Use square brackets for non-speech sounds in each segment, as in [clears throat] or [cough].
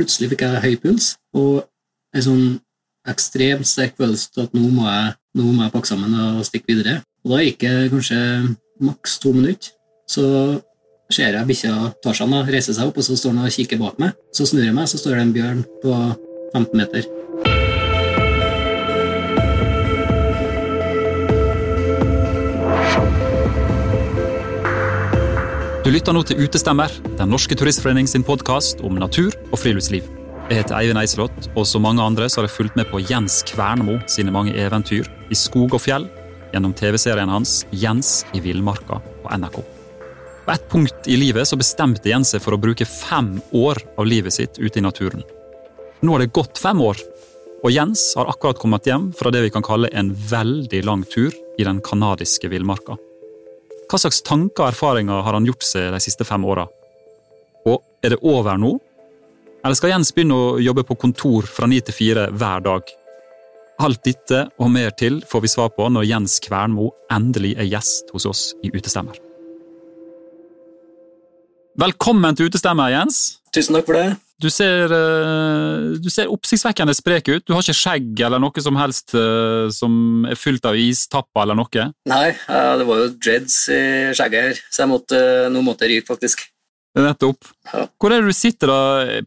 plutselig fikk jeg høy puls og en sånn ekstremt sterk følelse av at nå må, jeg, nå må jeg pakke sammen og stikke videre. Og da gikk det kanskje maks to minutter. Så ser jeg bikkja Tarzan reise seg opp, og så står han og kikker bak meg. Så snur jeg meg, så står det en bjørn på 15 meter. Du lytter nå til Utestemmer, Den norske turistforening sin podkast om natur og friluftsliv. Jeg heter Eivind Eiselott, og som mange andre så har jeg fulgt med på Jens Kvernmo sine mange eventyr i skog og fjell gjennom TV-serien hans Jens i villmarka på NRK. På et punkt i livet så bestemte Jens seg for å bruke fem år av livet sitt ute i naturen. Nå har det gått fem år, og Jens har akkurat kommet hjem fra det vi kan kalle en veldig lang tur i den canadiske villmarka. Hva slags tanker og erfaringer har han gjort seg de siste fem åra? Og er det over nå? Eller skal Jens begynne å jobbe på kontor fra ni til fire hver dag? Alt dette og mer til får vi svar på når Jens Kvernmo endelig er gjest hos oss i Utestemmer. Velkommen til Utestemmer, Jens. Tusen takk for det. Du ser, eh, du ser oppsiktsvekkende sprek ut. Du har ikke skjegg eller noe som helst eh, som er fylt av istapper eller noe. Nei, eh, det var jo dreads i skjegget her, så jeg måtte, nå måtte jeg ryke, faktisk. Nettopp. Ja. Hvor er det du sitter da?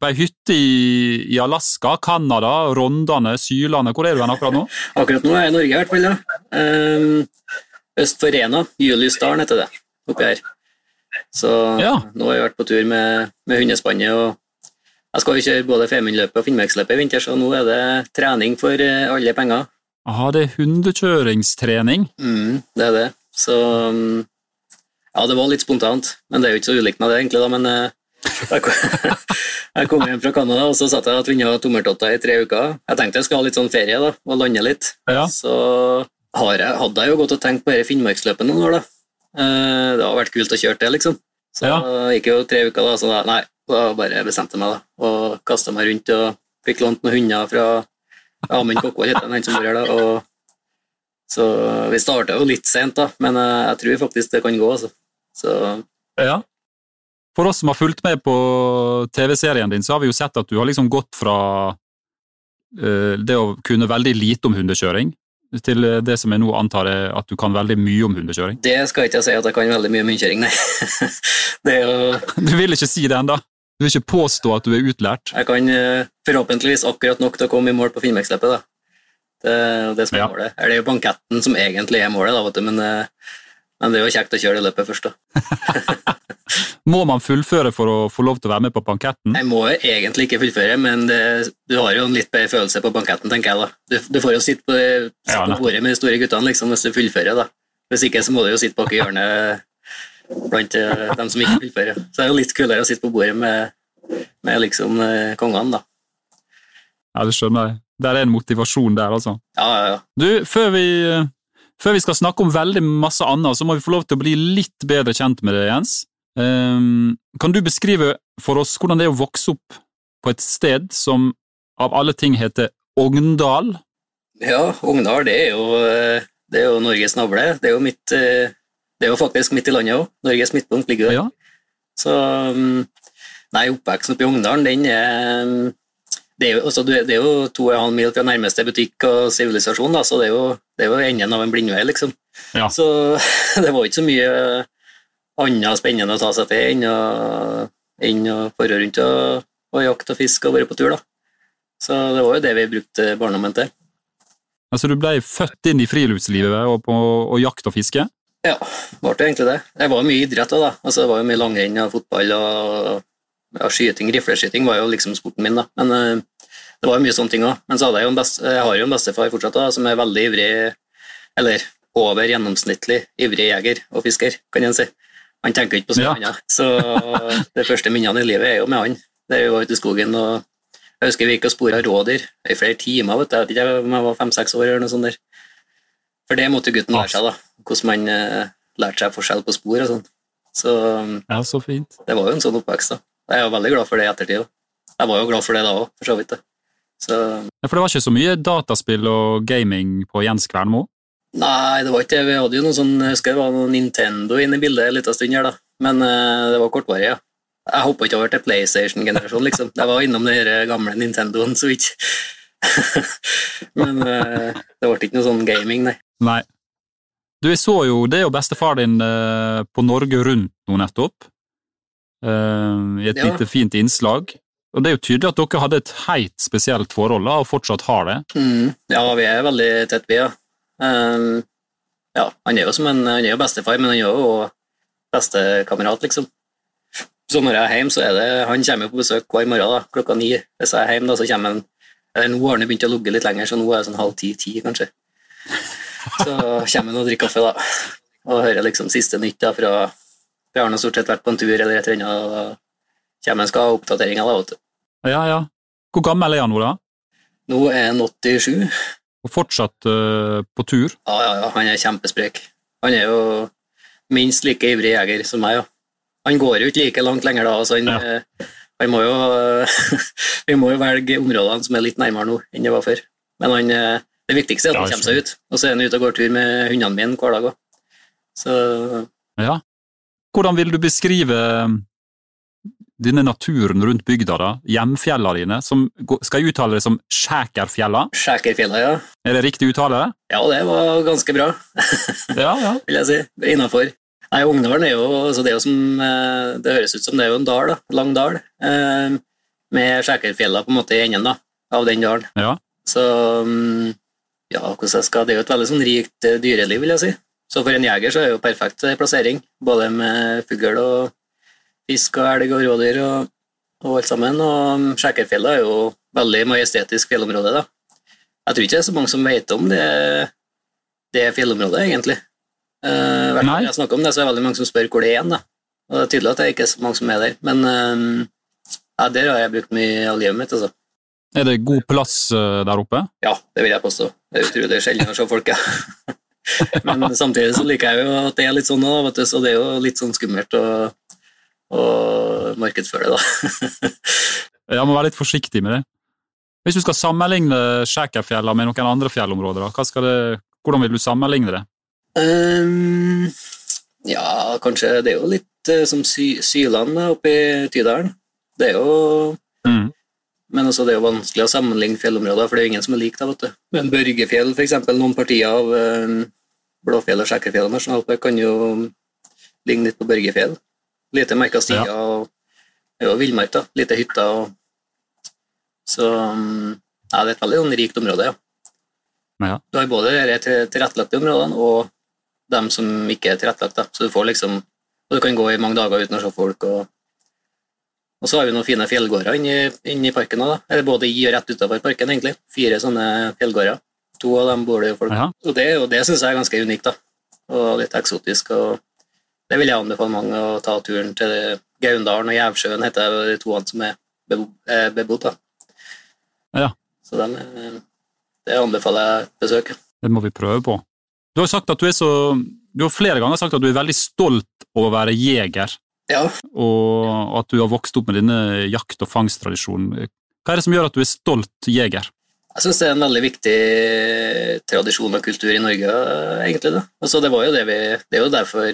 På ei hytte i, Alaska, Canada, Rondane, Sylane? Hvor er du hen akkurat nå? [laughs] Akkurat nå er jeg i Norge, i hvert fall. ja. Øst for Rena. Juliusdalen heter det, oppi her. Så Ja. nå har jeg vært på tur med, med hundespannet. og Jeg skal jo kjøre både Femundløpet og Finnmarksløpet i vinter, så nå er det trening for eh, alle penger. Aha, det er hundekjøringstrening. Mm, det er det. Så um, Ja, det var litt spontant, men det er jo ikke så ulikt meg, det, egentlig. da, men eh, jeg kom, [laughs] jeg kom hjem fra Canada, og så satt jeg og tvinna tommeltotter i tre uker. Jeg tenkte jeg skulle ha litt sånn ferie da, og lande litt. Ja. Så har jeg, hadde jeg jo gått og tenkt på dette Finnmarksløpet noen år, da. Eh, Det har vært kult å kjøre det, liksom. Så Ja. gikk jo tre uker, da, så da, nei, da bare bestemte meg, da. Og kasta meg rundt og fikk lånt noen hunder fra Amund Kokkvold, heter han som bor her, da. og så vi starta jo litt sent, da, men eh, jeg tror faktisk det kan gå. Altså. Så Ja. For oss som har fulgt med på TV-serien din, så har vi jo sett at du har liksom gått fra uh, det å kunne veldig lite om hundekjøring, til eh, det som jeg nå antar er at du kan veldig mye om hundekjøring. det skal ikke jeg si at jeg kan veldig mye om hundekjøring, nei. [laughs] det jo Du vil ikke si det ennå? Du vil ikke påstå at du er utlært? Jeg kan eh, forhåpentligvis akkurat nok til å komme i mål på Finnmarksløpet. Det det som er Ja. målet. Eller Det er jo banketten som egentlig er målet, da, vet du, men, eh, men det er jo kjekt å kjøre det løpet først, da. [laughs] Må man fullføre for å få lov til å være med på banketten? Jeg må egentlig ikke fullføre, men det, du har jo en litt bedre følelse på banketten, tenker jeg. da. Du, du får jo sitte på, sitte Ja, på bordet med de store guttene liksom, hvis du fullfører. da. Hvis ikke så må du jo sitte bak i hjørnet blant eh, dem som ikke fullfører. Så det er jo litt kulere å sitte på bordet med, med liksom eh, kongene, da. Ja, det skjønner jeg. Der er en motivasjon der, altså. Ja, ja, ja. Du, før vi, før vi skal snakke om veldig masse annet, så må vi få lov til å bli litt bedre kjent med deg, Jens. Um, kan du beskrive for oss hvordan det er å vokse opp på et sted som av alle ting heter Ogndal? Ja, Ogndal det er jo, eh, det er jo Norges navle. Det er jo, mitt eh, det er jo faktisk midt i landet òg. Norges midtpunkt ligger der. Ja. Så mm, Nei, oppveksten oppe i Ungdalen, den er mm, det er, jo, altså, det er jo to og en halv mil fra nærmeste butikk og sivilisasjon, så det er, jo, det er jo enden av en blindvei, liksom. Ja. Så [laughs] det var ikke så mye annet spennende å ta seg til enn å, enn å fare rundt og, og jakte og fiske og være på tur, da. Så det var jo det vi brukte barndommen til. Altså, du ble født inn i friluftslivet og, på, og jakt og fiske? Ja, ble det egentlig det. Jeg var jo mye idrett òg, da. Altså, det var jo mye langrenn og fotball og ja, skyting. Rifleskyting var jo liksom sporten min, da. Men eh, det var jo mye sånne ting òg. Men så hadde jeg jo en best, jeg har jo en bestefar fortsatt, da, som er veldig ivrig, eller over gjennomsnittlig ivrig jeger og fisker, kan en si. Han tenker ikke på så Ja. annet. Så de første minnene i livet er jo med han. Det er jo ute i skogen og Jeg husker vi gikk og spora rådyr i flere timer, vet du. Jeg vet ikke om jeg var fem-seks år eller noe sånt der. For det måtte gutten lære seg, da. Hvordan man eh, lærte seg forskjell på spor og sånn. Så um, Ja, så fint. det var jo en sånn oppvekst, da. Jeg er jo veldig glad for det i ettertid. da. Jeg var jo glad for det da òg, for så vidt. da. Så Ja, for det var ikke så mye dataspill og gaming på Jens Kvernmo? Nei, det var ikke det. Vi hadde jo noe sånn, jeg husker det var noe Nintendo inne i bildet en liten stund her, da. Men eh, det var kortvarig, ja. Jeg hoppa ikke over til PlayStation-generasjonen, liksom. Jeg var innom den gamle Nintendoen så vidt. [laughs] Men eh, det ble ikke noe sånn gaming, nei. Nei. Du, jeg så jo det er jo bestefar din eh, på Norge Rundt nå nettopp, eh, i et Ja. lite fint innslag. Og det er jo tydelig at dere hadde et helt spesielt forhold, og fortsatt har det. Mm. Ja, vi er veldig tett, vi, ja. Um, ja, han er jo som en, han er jo bestefar, men han er jo bestekamerat, liksom. Så når jeg er hjemme, så er det Han kommer jo på besøk hver morgen da, klokka ni. Hvis jeg er hjemme, da, så kommer han Nå har han begynt å ligge litt lenger, så nå er det sånn halv ti-ti, kanskje. Så kommer han og drikker kaffe, da. Og hører liksom siste nytt da, fra Vi har stort sett vært på en tur eller et eller annet. og Da kommer han skal ha oppdateringer, da, vet du. Ja, ja. Hvor gammel er han nå, da? Nå er han 87. Og fortsatt uh, på tur? Ja, ja, ja, han er kjempesprek. Han er jo minst like ivrig jeger som meg. Ja. Han går jo ikke like langt lenger da, så han, Ja. han må jo [laughs] Vi må jo velge områdene som er litt nærmere nå enn det var før. Men han, eh, det viktigste er at han kommer seg ut. Og så er han ute og går tur med hundene mine hver dag òg. Så Ja. Hvordan vil du beskrive eh, denne naturen rundt bygda, da? Hjemfjella dine? Som, skal jeg uttale det som Skjækerfjella? Skjækerfjella, ja. Er det riktig uttale? Ja, det var ganske bra, [laughs] Ja, ja. vil jeg si. Innafor. Nei, Ungdalen er jo, altså det er jo som eh, Det høres ut som det er jo en dal, da. Lang dal. eh, Med Skjækerfjella på en måte i enden da, av den dalen. Ja. Så mm, ja, hvordan jeg skal, det er jo et veldig sånn rikt eh, dyreliv, vil jeg si. Så for en jeger så er det jo perfekt eh, plassering, både med fugl og fisk og elg og rådyr og, og alt sammen. Og mm, Skjækerfjellet er jo veldig majestetisk fjellområde, da. Jeg tror ikke det er så mange som vet om det, det fjellområdet, egentlig. Uh, når jeg snakker om det, så er det veldig mange som spør hvor det er hen. Og det er tydelig at det er ikke så mange som er der, men uh, ja, der har jeg brukt mye av livet mitt, altså. Er det god plass eh, der oppe? Ja, det vil jeg påstå. Det er utrolig sjelden å se folk, ja. [laughs] Men samtidig så liker jeg jo at det er litt sånn, òg, så det er jo litt sånn skummelt å, å markedsføre det, da. Jeg må være litt forsiktig med det. Hvis du skal sammenligne Skjækerfjella med noen andre fjellområder, det, hvordan vil du sammenligne det? Um, ja, kanskje det er jo litt eh, som sy Syland oppe i Tydalen. Det er jo Mm. Men også det er jo vanskelig å sammenligne fjellområder, for det er jo ingen som er lik. da, vet du. Men Børgefjell, eksempel, noen partier av eh, Blåfjell og Skjækerfjell nasjonalpark kan jo ligne litt på Børgefjell. Lite merka stier Ja. og jo villmark, da. Lite hytter. og Så ja, det er et veldig sånn rikt område, ja. Ja. Du har både de til- tilrettelagte områdene og dem som ikke er tilrettelagt. da. Så du får liksom og du kan gå i mange dager uten å se folk. og og så har vi noen fine fjellgårder inni, inni parken da. Eller både i og rett utenfor parken, egentlig. Fire sånne fjellgårder. To av dem bor det jo folk Ja. Og det, og det syns jeg er ganske unikt, da. Og litt eksotisk. og Det vil jeg anbefale mange å ta turen til Gaundalen og Jævsjøen, heter det de toene som er bebo, bebodd. da. Ja. Så dem, eh, det anbefaler jeg besøk. Det må vi prøve på. Du har sagt at du så Du har flere ganger sagt at du er veldig stolt over å være jeger, Ja, og at du har vokst opp med denne jakt- og fangsttradisjonen. Hva er det som gjør at du er stolt jeger? Jeg syns det er en veldig viktig tradisjon og kultur i Norge, egentlig. da. Altså, det, var jo det, vi, det er jo derfor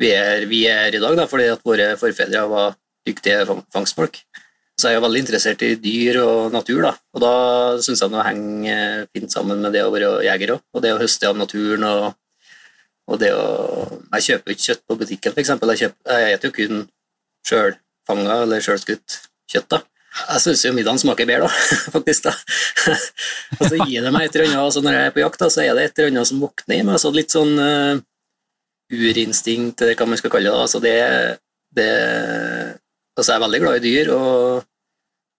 vi er, vi er i dag, da, fordi at våre forfedre var dyktige fangstfolk. Så jeg er veldig interessert i dyr og natur, da. og da syns jeg det henger fint sammen med det å være jeger òg. Og det å høste av naturen og, og det å Jeg kjøper jo ikke kjøtt på butikken, f.eks. Jeg, kjøper- jeg eter jo kun sjølfanga eller sjølskutt kjøtt. da. Jeg syns jo middagen smaker bedre, da, [laughs] faktisk. da. [laughs] og så gir det meg et eller annet, altså Når jeg er på jakt, da, så er det et eller annet som våkner i meg. altså Litt sånn uh, urinstinkt, eller hva man skal kalle det. altså det, det altså Jeg er veldig glad i dyr, og,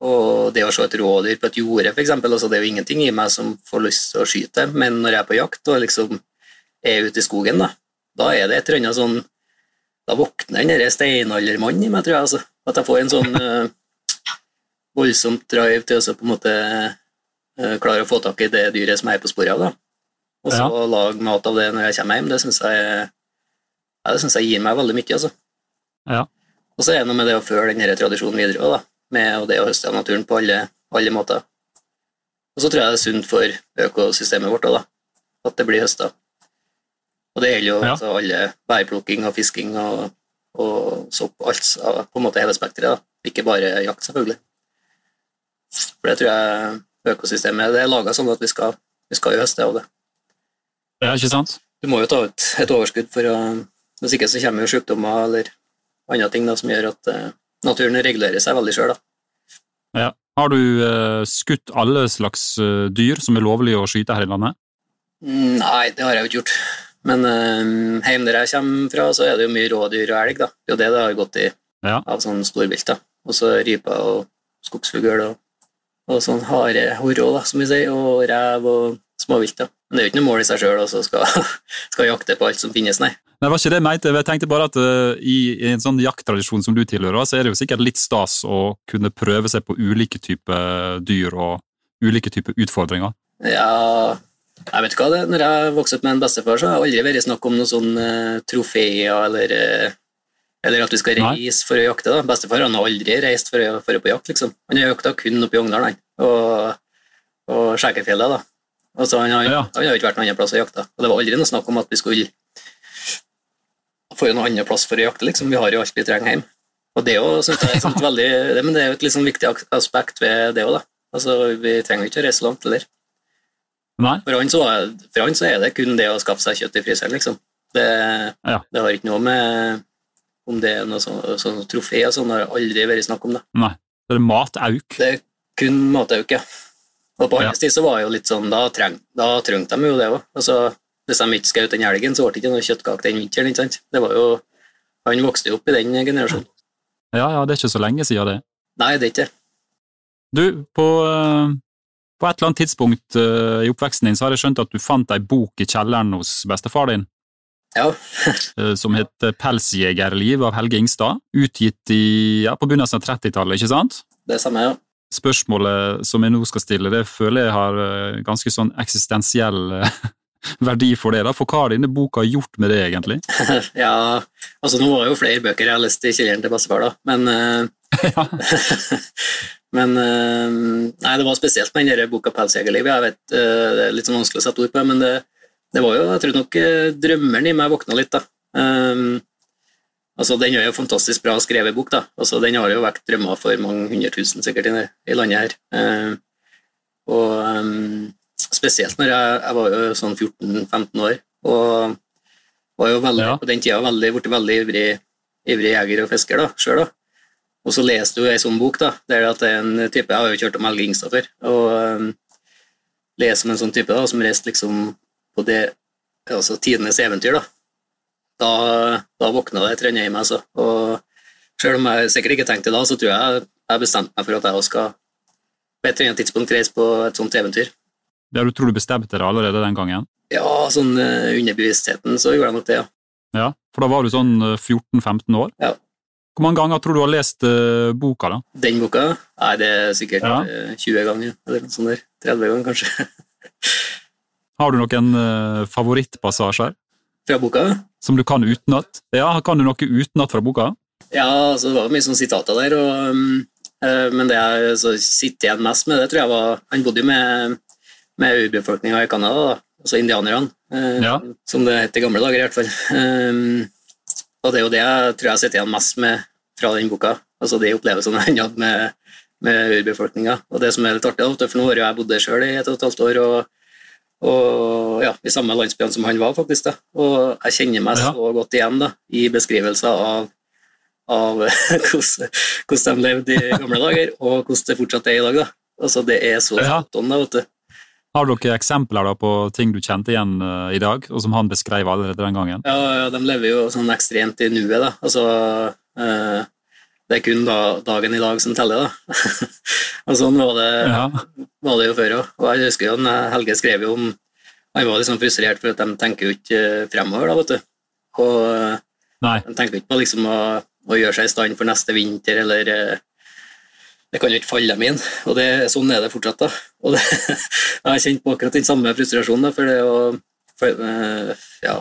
og det å se et rådyr på et jorde, f.eks. Altså, det er jo ingenting i meg som får lyst til å skyte, men når jeg er på jakt og liksom er ute i skogen, da, da er det et eller annet sånn Da våkner den derre steinaldermannen i meg, tror jeg. altså. At jeg får en sånn uh, [laughs] voldsomt drive til å på en måte uh, klare å få tak i det dyret som jeg er på sporet av. da. Og så Ja. lage mat av det når jeg kommer hjem. Det syns jeg, ja, det synes jeg gir meg veldig mye. altså. Ja. Og så er det noe med det å føre den tradisjonen videre også, da. med det å høste av naturen på alle, alle måter. Og så tror jeg det er sunt for økosystemet vårt òg, da, at det blir høsta. Og det gjelder jo Ja. altså, alle bærplukking og fisking og, og sopp, alt, på en måte hele spekteret. Ikke bare jakt, selvfølgelig. For det tror jeg økosystemet det er laga sånn at vi skal, vi skal høste av det. Ja, ikke sant? Du må jo ta ut et overskudd, for å, hvis ikke så kommer jo sykdommer eller andre ting da, som gjør at uh, naturen regulerer seg veldig sjøl. Ja. Har du uh, skutt alle slags uh, dyr som er lovlig å skyte her i landet? Mm, nei, det har jeg jo ikke gjort. Men uh, hjemme der jeg kommer fra, så er det jo mye rådyr og elg. da. Det er jo det det har gått i Ja. av sånn storvilt. da. Og så rype og skogsfugl og, og sånn harehorro, da, som vi sier, og rev og småvilt. da. Men det er jo ikke noe mål i seg sjøl å skal, [laughs] skal jakte på alt som finnes, nei. Nei, var ikke det jeg mente. Jeg tenkte bare at uh, i, i en sånn jakttradisjon som du tilhører, så er det jo sikkert litt stas å kunne prøve seg på ulike typer dyr og ulike typer utfordringer. Ja, jeg vet hva det Når jeg vokste opp med en bestefar, så har det aldri vært snakk om noen sånn uh, trofeer eller, uh, eller at vi skal Nei. reise for å jakte. da. Bestefar han har aldri reist for å, for å på jakt, liksom. Han har jakta kun oppe i Ogndal. Og, og Skjækerfjellet, da. Altså, han, har, Ja. han har ikke vært noen annen plass å jakte. Og det var aldri noe snakk om at vi skulle få noen annen plass for å jakte, liksom. Vi har jo alt vi trenger hjemme. Og det jo, jeg, er [laughs] veldig, det, men det er jo et sånn viktig aspekt ved det òg. Altså, vi trenger ikke å reise langt heller. Nei? For han, så, for han så er det kun det å skaffe seg kjøtt i fryseren, liksom. Det, Ja. det har ikke noe med om det er noe sånn, sånn trofé og sånn, har aldri vært snakk om det. Nei. Så det er matauk. Det er kun matauk, ja. Og på Ja. hans tid så var det jo litt sånn, da, treng, da trengte de jo det òg. Altså, hvis de ikke skjøt den elgen, så ble det ikke noe kjøttkake den vinteren. ikke sant? Det var jo, Han vokste jo opp i den generasjonen. Ja, ja, det er ikke så lenge siden det. Nei, det er ikke det. Du, på, eh, på et eller annet tidspunkt uh, i oppveksten din så har jeg skjønt at du fant ei bok i kjelleren hos bestefar din Ja. uh, [laughs] som heter Pelsjegerliv av Helge Ingstad, utgitt i, ja, på begynnelsen av 30-tallet, ikke sant? Det samme, ja. Spørsmålet som jeg nå skal stille, det føler jeg har uh, ganske sånn eksistensiell [laughs] verdi for det. da, For hva har denne boka gjort med det, egentlig? [laughs] ja, altså Nå var det jo flere bøker jeg har lest i kjelleren til bestefar, da, men ja. [laughs] Men eh, Nei, det var spesielt med den boka 'Pelsjegerliv'. Jeg vet, eh, Det er litt sånn vanskelig å sette ord på men det, det var jo Jeg tror nok eh, drømmeren i meg våkna litt, da. Um, altså, Den er jo fantastisk bra skrevet bok, da. Altså, Den har jo vært drømmer for mange hundre tusen sikkert i, i landet her. Um, og um, spesielt når jeg, jeg var jo sånn 14-15 år, og var jo veldig, Ja. på den tida veldig, blitt veldig ivrig, ivrig jeger og fisker sjøl. Og så leste du ei sånn bok, da, der at det er en type Jeg har jo kjørt om Helge Ingstad før, og um, leser om en sånn type da, som reiste liksom på det altså tidenes eventyr, da. Da, da våkna det et eller annet i meg, altså. Og selv om jeg sikkert ikke tenkte det da, så tror jeg jeg bestemte meg for at jeg også skal på et eller annet tidspunkt reise på et sånt eventyr. Ja, Du tror du bestemte deg allerede den gangen? Ja, sånn uh, underbevisstheten, så gjorde jeg nok det, ja. Ja, For da var du sånn eh, 14-15 år? Ja. Hvor mange ganger tror du du har lest uh, boka, da? Den boka Nei, det er sikkert Ja. eh, 20 ganger, eller noe sånt der. 30 ganger, kanskje. [laughs] Har du noen uh, favorittpassasjer Fra boka. som du kan utenat? Ja, kan du noe utenat fra boka? Ja, altså, det var mye sånn sitater der, og, eh, men det jeg så sitter igjen mest med, det tror jeg var Han bodde jo med, med urbefolkninga i Canada, da, altså indianerne, uh, Ja. som det het i gamle dager, i hvert fall. Um, [laughs] og det er jo det jeg tror jeg sitter igjen mest med fra den boka, altså de opplevelsene han hadde med, med urbefolkninga. Og det som er litt artig, for nå har jeg bodd der sjøl i et og et halvt år, og, og ja, i samme landsbyen som han var, faktisk. da. Og jeg kjenner meg Ja. så godt igjen da, i beskrivelser av av [laughs] hvordan, hvordan de levde i gamle dager, og hvordan det fortsatt er i dag. da. Altså, Det er så Ja. spot on, da, vet du. Har dere eksempler da på ting du kjente igjen eh, i dag, og som han beskrev allerede den gangen? Ja, ja, de lever jo sånn ekstremt i nuet, da. Altså, eh, det er kun da, dagen i dag som teller, da. [laughs] og sånn var det, Ja, var det jo før òg. Og jeg husker jo når Helge skrev jo om Han var liksom frustrert for at de tenker jo ikke fremover, da, vet du. Og eh, Nei. de tenker jo ikke på liksom å, å gjøre seg i stand for neste vinter, eller eh, Det kan jo ikke falle dem inn. Og det, sånn er det fortsatt, da. Og det, [laughs] jeg har kjent på akkurat den samme frustrasjonen, da, for det å for, eh, ja,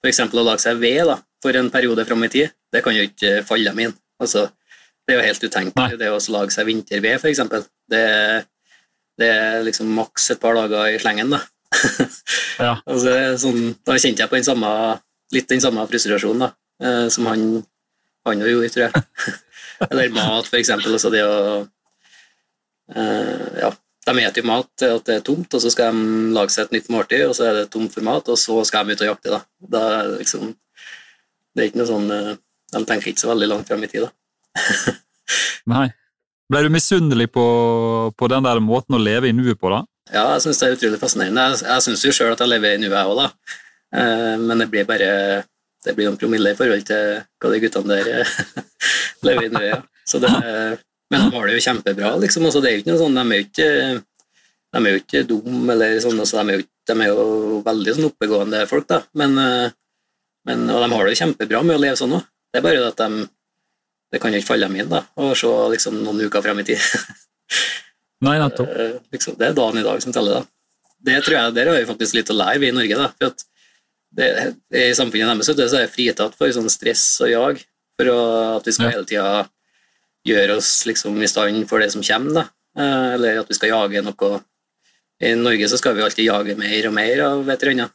for eksempel å lage seg ved da, for en periode fram i tid, det kan jo ikke falle dem inn. Altså, det er jo helt utenkelig, det å lage seg vinterved, for eksempel. Det, det er liksom maks et par dager i slengen, da. [laughs] Ja. altså, sånn, da kjente jeg på den samme, litt den samme frustrasjonen da, eh, som han han jo gjorde, tror jeg. [laughs] Eller mat, eksempel. Altså det å eh, Ja, de spiser jo mat til at det er tomt, og så skal de lage seg et nytt måltid, og så er det tomt for mat, og så skal de ut og jakte. Da. da er det liksom Det er ikke noe sånn eh, De tenker ikke så veldig langt fram i tid, da. [laughs] Nei. Ble du misunnelig på, på den der måten å leve i nuet på, da? Ja, jeg syns det er utrolig fascinerende. Jeg, jeg syns jo sjøl at jeg lever i nuet, jeg òg, da. Eh, men det blir bare det blir noen promille i forhold til hva de guttene der eh, [laughs] lever i nå. Ja. Så det, men de har det jo kjempebra. liksom. Altså, det er jo ikke noe sånn, De er jo ikke, de er jo ikke dumme, eller sånn, altså, de, er jo, de, er jo, veldig sånn oppegående folk. da. Men, eh, men, og de har det jo kjempebra med å leve sånn òg. Det er bare at de, det kan jo ikke falle dem inn da, å se liksom, noen uker frem i tid. [laughs] Nei, nettopp. Eh, liksom, det er dagen i dag som teller. da. Det tror jeg, Der har vi faktisk litt å lære, vi i Norge. da, for at det, I samfunnet deres så er jeg fritatt for sånn stress og jag, for å, at vi skal Ja. hele tida gjøre oss liksom i stand for det som kommer. da, Eh, Eller at vi skal jage noe. I Norge så skal vi alltid jage mer og mer av et eller annet.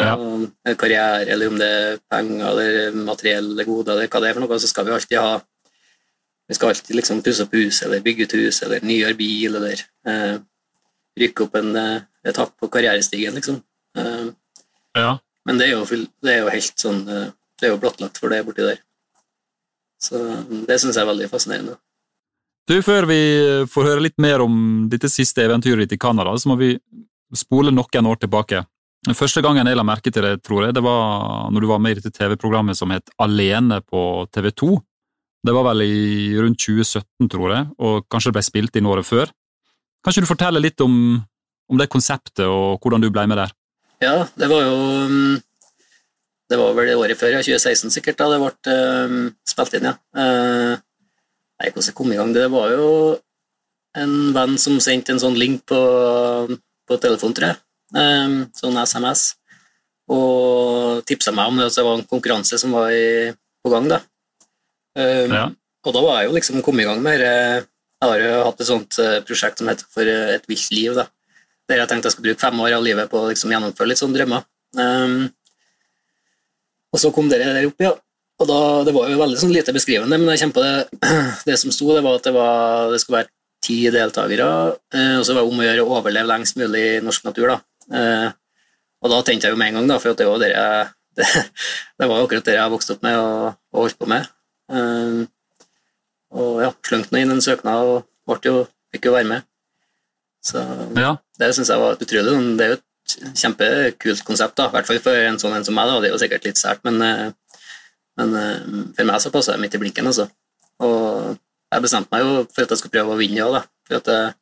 Ja. En karriere, eller om det er penger eller materielle goder, eller hva det er for noe, så skal vi alltid ha Vi skal alltid liksom pusse opp hus, eller bygge ut hus, eller nyere bil, eller eh, rykke opp en eh, etapp på karrierestigen, liksom. Eh, Ja. men det er, jo, det er jo helt sånn eh, Det er jo blottlagt for det borti der. Så det syns jeg er veldig fascinerende. Du, Før vi får høre litt mer om dette siste eventyret ditt i Canada, så må vi spole noen år tilbake. Første gangen jeg la merke til det, tror jeg, det var når du var med i dette TV-programmet som het Alene på TV 2. Det var vel i rundt 2017, tror jeg, og kanskje det ble spilt inn året før. Kan ikke du fortelle litt om, om det konseptet, og hvordan du ble med der? Ja, det var jo mm, Det var vel året før, ja, 2016 sikkert, da det ble uh, spilt inn, ja. Uh, nei, hvordan jeg kom i gang? Det var jo en venn som sendte en sånn link på, på telefonen, tror jeg. Eh, sånn SMS. Og tipsa meg om det, at det var en konkurranse som var i, på gang, da. Um, Ja. Og da var jeg jo liksom kommet i gang med dette. Jeg har jo hatt et sånt prosjekt som heter For et vilt liv, da der jeg tenkte jeg skulle bruke fem år av livet på å liksom gjennomføre litt sånne drømmer. Um, og så kom dere der opp, ja. Og da, Det var jo veldig sånn lite beskrivende, men jeg kjente på det, [clears throat] det som sto, det var at det, var, det skulle være ti deltakere, eh, og så var det om å gjøre å overleve lengst mulig i norsk natur. da. Eh, og da tenkte jeg jo med en gang, da, for det var, dere, [laughs] det, det var jo akkurat det jeg vokste opp med og, og holdt på med. Um, og ja, slengte meg inn en søknad og ble jo, fikk jo være med. Så Ja. Det syns jeg var utrolig sånn, Det er jo et kjempekult konsept, da. i hvert fall for en sånn en som meg. da, Det er jo sikkert litt sært, men, eh, men eh, for meg så passer det midt i blinken. altså. Og jeg bestemte meg jo for at jeg skulle prøve å vinne òg, da. For at jeg,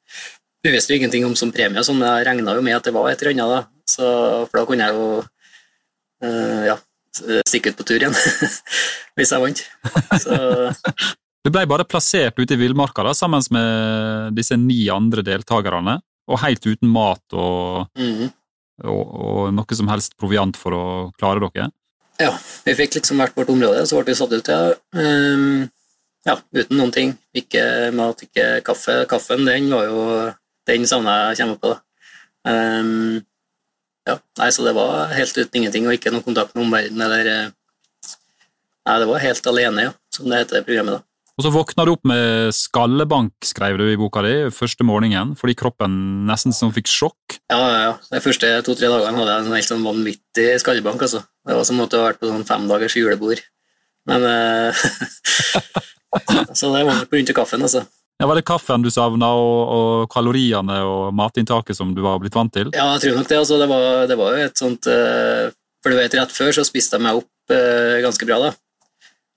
jeg visste jo ingenting om som premie, sånn, men jeg regna jo med at det var et eller annet. da. Så, for da kunne jeg jo eh, ja, stikke ut på tur igjen, [laughs] hvis jeg vant. Så [laughs] Du ble bare plassert ute i villmarka sammen med disse ni andre deltakerne, og helt uten mat og, mm. og, og noe som helst proviant for å klare dere. Ja, vi fikk liksom hvert vårt område, så ble vi satt ut, ja. Um, ja, uten noen ting. Ikke mat, ikke kaffe. Kaffen, den var jo Den savna jeg kommer på, da. Um, ja, nei, så det var helt uten ingenting, og ikke noe kontakt med omverdenen, eller eh, Nei, det var helt alene, ja, som det heter i programmet, da. Og så våkna du opp med skallebank, skrev du i boka di, første morgenen, fordi kroppen nesten som fikk sjokk. Ja, ja, ja. De første to-tre dagene hadde jeg en helt sånn vanvittig skallebank, altså. Det var som om jeg hadde vært på sånn fem dagers julebord. Men eh, [laughs] Så det var grunn kaffen, altså. Ja, Var det kaffen du savna, og, og kaloriene og matinntaket som du var blitt vant til? Ja, jeg tror nok det. Altså, det, var, det var jo et sånt eh, For du vet, rett før så spiste jeg meg opp eh, ganske bra, da.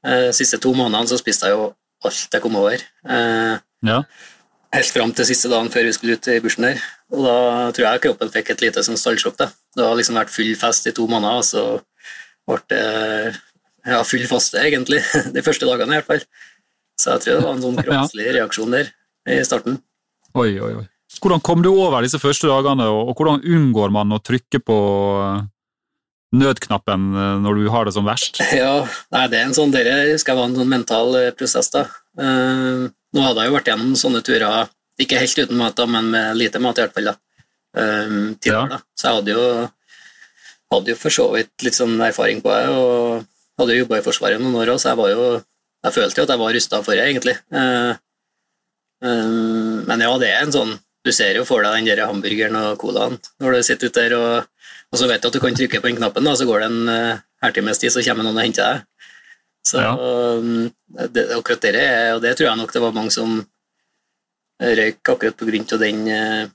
De siste to månedene så spiste jeg jo alt jeg kom over. Eh, Ja. helt fram til siste dagen før vi skulle ut i bursdagen der. Og da tror jeg kroppen fikk et lite sånn stallsjokk. da. Det har liksom vært full fest i to måneder, og så ble det ja, full faste, egentlig. [laughs] De første dagene, i hvert fall. Så jeg tror det var en sånn [laughs] kroppslig reaksjon der i starten. Oi, oi, oi. Hvordan kom du over disse første dagene, og, hvordan unngår man å trykke på nødknappen eh, når du har det som verst? [laughs] Ja, nei, det er en sånn, dere skal være en sånn mental eh, prosess, da. Eh, nå hadde jeg jo vært gjennom sånne turer, ikke helt uten mat, da, men med lite mat i hvert fall, da. Tidligere, Ja. da. Så jeg hadde jo, hadde jo for så vidt litt sånn erfaring på det, og hadde jo jobba i Forsvaret noen år òg, så jeg var jo Jeg følte jo at jeg var rusta for det, egentlig. Uh, men ja, det er en sånn Du ser jo for deg den der hamburgeren og colaen når du sitter ute der, og, og, så vet du at du kan trykke på den knappen, da, så går det en uh, halvtimes tid, så kommer noen og henter deg. Så ja. um, det, akkurat det, og det tror jeg nok det var mange som røyk akkurat av den uh,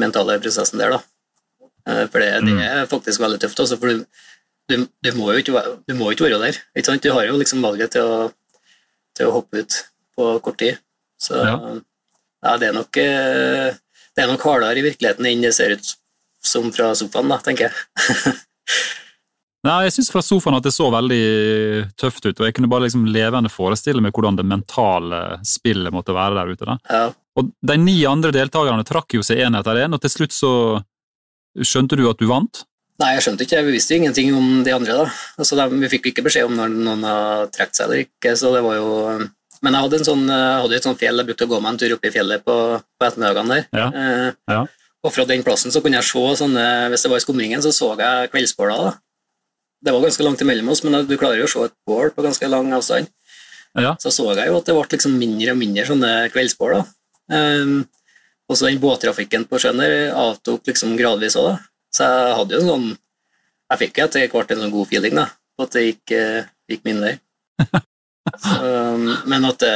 mentale prosessen der, da. Uh, for det, det, mm. er faktisk veldig tøft, også, for du, du, du, må jo ikke, du må ikke være der. Ikke? Du har jo liksom valget til å, til å hoppe ut på kort tid. Så ja. ja det er nok det er nok hardere i virkeligheten enn det ser ut som fra sofaen, da, tenker jeg. [laughs] Nei, Jeg syns fra sofaen at det så veldig tøft ut, og jeg kunne bare liksom levende forestille meg hvordan det mentale spillet måtte være der ute. da. Ja. Og De ni andre deltakerne trakk jo seg én etter én, og til slutt så skjønte du at du vant? Nei, jeg skjønte ikke. Vi visste jo ingenting om de andre. da. Altså, de, Vi fikk ikke beskjed om når noen har trukket seg eller ikke, så det var jo men jeg hadde, en sånn, jeg hadde et sånt fjell jeg brukte å gå meg en tur opp i fjellet på, på ettermiddagene der. Ja. Eh, ja. Og fra den plassen så kunne jeg se sånne Hvis det var i skumringen, så så jeg kveldsbåla. da. Det var ganske langt imellom oss, men du klarer jo å se et bål på ganske lang avstand. Ja. Så så jeg jo at det ble liksom mindre og mindre sånne kveldsbål. da. Um, og så den båttrafikken på sjøen der avtok liksom gradvis òg, da. Så jeg hadde jo en sånn Jeg fikk jo etter hvert en sånn god feeling da, på at det gikk, uh, gikk min vei. Um, men at det,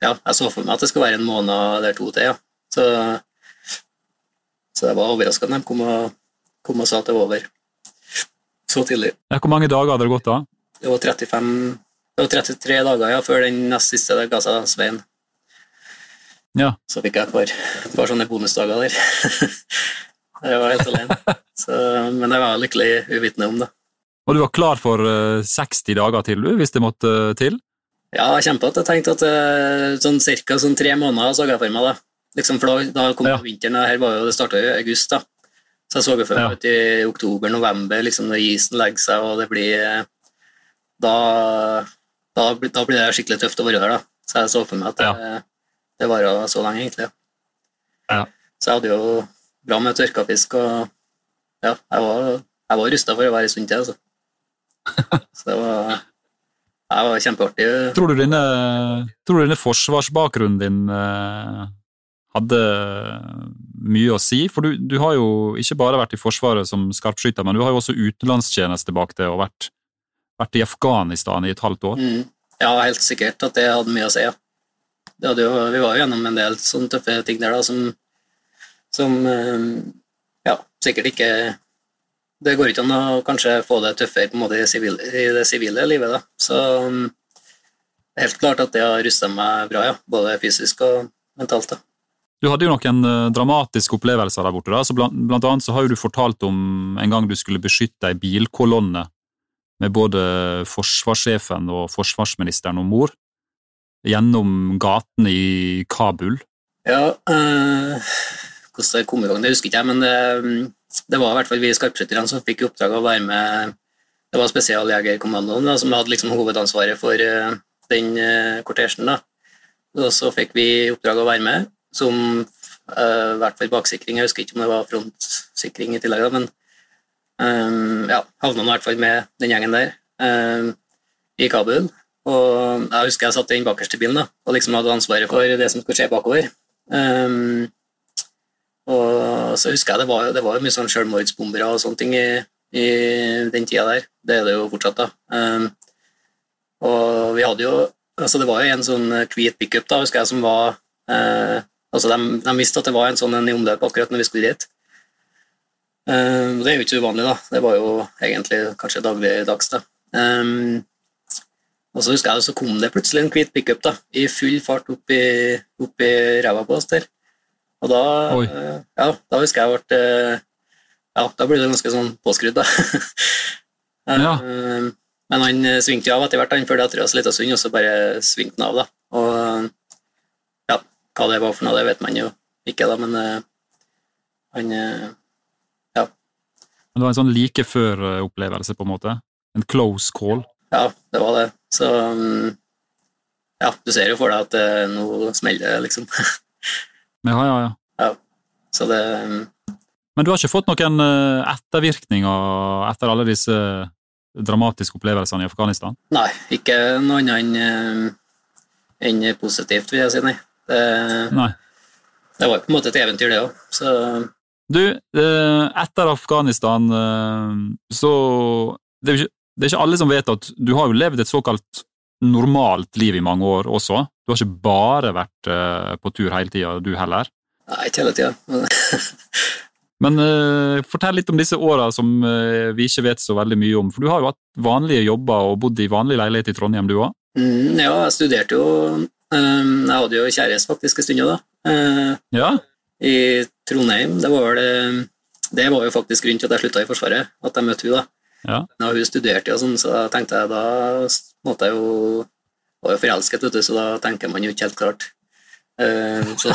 ja, jeg så for meg at det skulle være en måned eller to til. Ja. Så, så jeg var overraska da de kom og, kom og sa at det var over så tidlig. Hvor mange dager hadde det gått da? Det var 35, det var 33 dager ja, før den nest siste der ga seg Svein. Ja. Så fikk jeg et par, et par sånne bonusdager der. [laughs] jeg var helt alene. Så, men jeg var lykkelig uvitende om det. Og du var klar for 60 eh, dager til, du, hvis det måtte til? Ja, kjempegodt. Jeg tenkte at eh, sånn cirka sånn tre måneder så jeg for meg. Da liksom, for da, da kom ja. vinteren, og her var jo, det starta i august. da. Så jeg så for meg ja. ut i oktober-november, liksom, når isen legger seg og det blir eh, Da, da, da blir det skikkelig tøft å være der. da. Så jeg så for meg at det, ja. det varer så lenge, egentlig. Ja. Så jeg hadde jo bra med tørka fisk, og ja, jeg var, jeg var rusta for å være en stund til. altså. [laughs] Så det var, det var kjempeartig. Tror du denne, tror du denne forsvarsbakgrunnen din eh, hadde mye å si? For du, du, har jo ikke bare vært i Forsvaret som skarpskytter, men du har jo også utenlandstjeneste bak det, og vært, vært, i Afghanistan i et halvt år. Mm. Ja, helt sikkert at det hadde mye å si. Ja. Jo, vi var jo gjennom en del sånne tøffe ting der da, som, som eh, ja, sikkert ikke det går ikke an å kanskje få det tøffere på en måte i, det sivile livet. Da. Så um, helt klart at det har rusta meg bra, ja. både fysisk og mentalt. da. Du hadde jo noen uh, dramatiske opplevelser der borte. da, så blant, blant, annet så har jo du fortalt om en gang du skulle beskytte ei bilkolonne med både forsvarssjefen og forsvarsministeren om bord, gjennom gatene i Kabul. Ja, øh, hvordan det kom i gang, det husker ikke jeg, men det, um, det var i hvert fall vi skarpskytterne som fikk i oppdrag å være med Det var Spesialjegerkommandoen da, som hadde liksom hovedansvaret for den kortesjen. da. Og så fikk vi i oppdrag å være med som uh, hvert fall baksikring. Jeg husker ikke om det var frontsikring i tillegg, da, men um, ja, havna i hvert fall med den gjengen der um, i Kabul. Og jeg husker jeg satt i den bakerste bilen da, og liksom hadde ansvaret for det som skulle skje bakover. Um, og så husker jeg det var, det var mye sånn selvmordsbombere og sånne ting i, i, den tida der. Det er det jo fortsatt, da. Um, og vi hadde jo altså Det var jo en sånn hvit pickup da, husker jeg, som var altså de, de, visste at det var en sånn en i omløp akkurat når vi skulle dit. Um, det er jo ikke uvanlig, da. Det var jo egentlig kanskje dagligdags. da. Um, og så husker jeg så kom det plutselig en hvit pickup da, i full fart opp i, opp i ræva på oss der. Og da, ja, da husker jeg ble Ja, da ble det ganske sånn påskrudd, da. [laughs] ja. Eh, men han svingte jo av etter hvert, han fulgte etter oss litt av stund, og så bare svingte han av, da. Og ja, hva det var for noe, det vet man jo ikke, da, men uh, han uh, Ja. Men det var en sånn like før-opplevelse, på en måte? En close call? Ja, det var det. Så um, Ja, du ser jo for deg at uh, nå smeller det, liksom. [laughs] Ja, ja, ja. ja. Så det um, Men du har ikke fått noen eh, ettervirkninger etter alle disse dramatiske opplevelsene i Afghanistan? Nei, ikke noe annet enn eh, enn positivt, vil jeg si. Nei. Det, det var på en måte et eventyr, det òg. Du, eh, etter Afghanistan eh, så det er, ikke, det er ikke alle som vet at du har jo levd et såkalt normalt liv i mange år også. Du har ikke bare vært eh, på tur hele tida, du heller. Nei, ikke hele tida. Men [laughs] uh, fortell litt om disse åra som uh, vi ikke vet så veldig mye om. For du har jo hatt vanlige jobber og bodd i vanlig leilighet i Trondheim, du òg? Mm, ja, jeg studerte jo Jeg hadde jo kjæreste faktisk en stund, da. Uh, Ja? I Trondheim. Det var, vel, eh, det var jo faktisk grunnen til at jeg slutta i Forsvaret, at jeg møtte henne. da. Ja. Da hun studerte, og sånn, så da tenkte jeg da måtte jeg jo var jo forelsket, vet du, så da tenker man jo ikke helt klart. Så,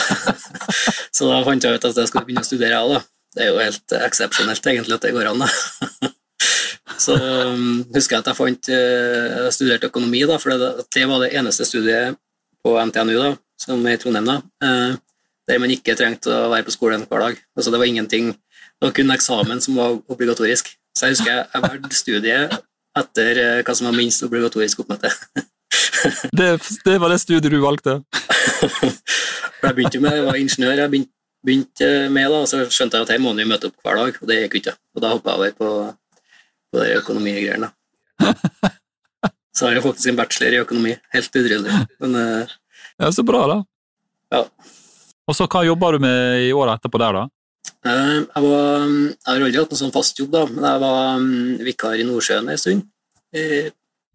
[laughs] så da fant jeg ut at jeg skulle begynne å studere, jeg òg. Det er jo helt eksepsjonelt egentlig at det går an. da. [laughs] Så um, husker jeg at jeg fant Jeg studerte økonomi, da, for det, det var det eneste studiet på NTNU da, som i Trondheim, da, eh, der man ikke trengte å være på skolen hver dag. Altså, det var ingenting, det var kun eksamen som var obligatorisk. Så jeg husker jeg, jeg valgte studiet etter eh, hva som var minst obligatorisk oppmøte. [laughs] Det, det var det studiet du valgte? Jeg begynte med, jeg var ingeniør, jeg begynte, begynte med da, og så skjønte jeg at her må vi møte opp hver dag, og det gikk ikke. Og da hoppa jeg over på, på de økonomigreiene. [laughs] Så har jeg faktisk en bachelor i økonomi. Helt utrolig. Men uh, Ja, Så bra, da. ja. Og så hva jobber du med i året etterpå der, da? Eh, Jeg, var, jeg har aldri hatt noen sånn fast jobb, da, men jeg var um, vikar i Nordsjøen en stund.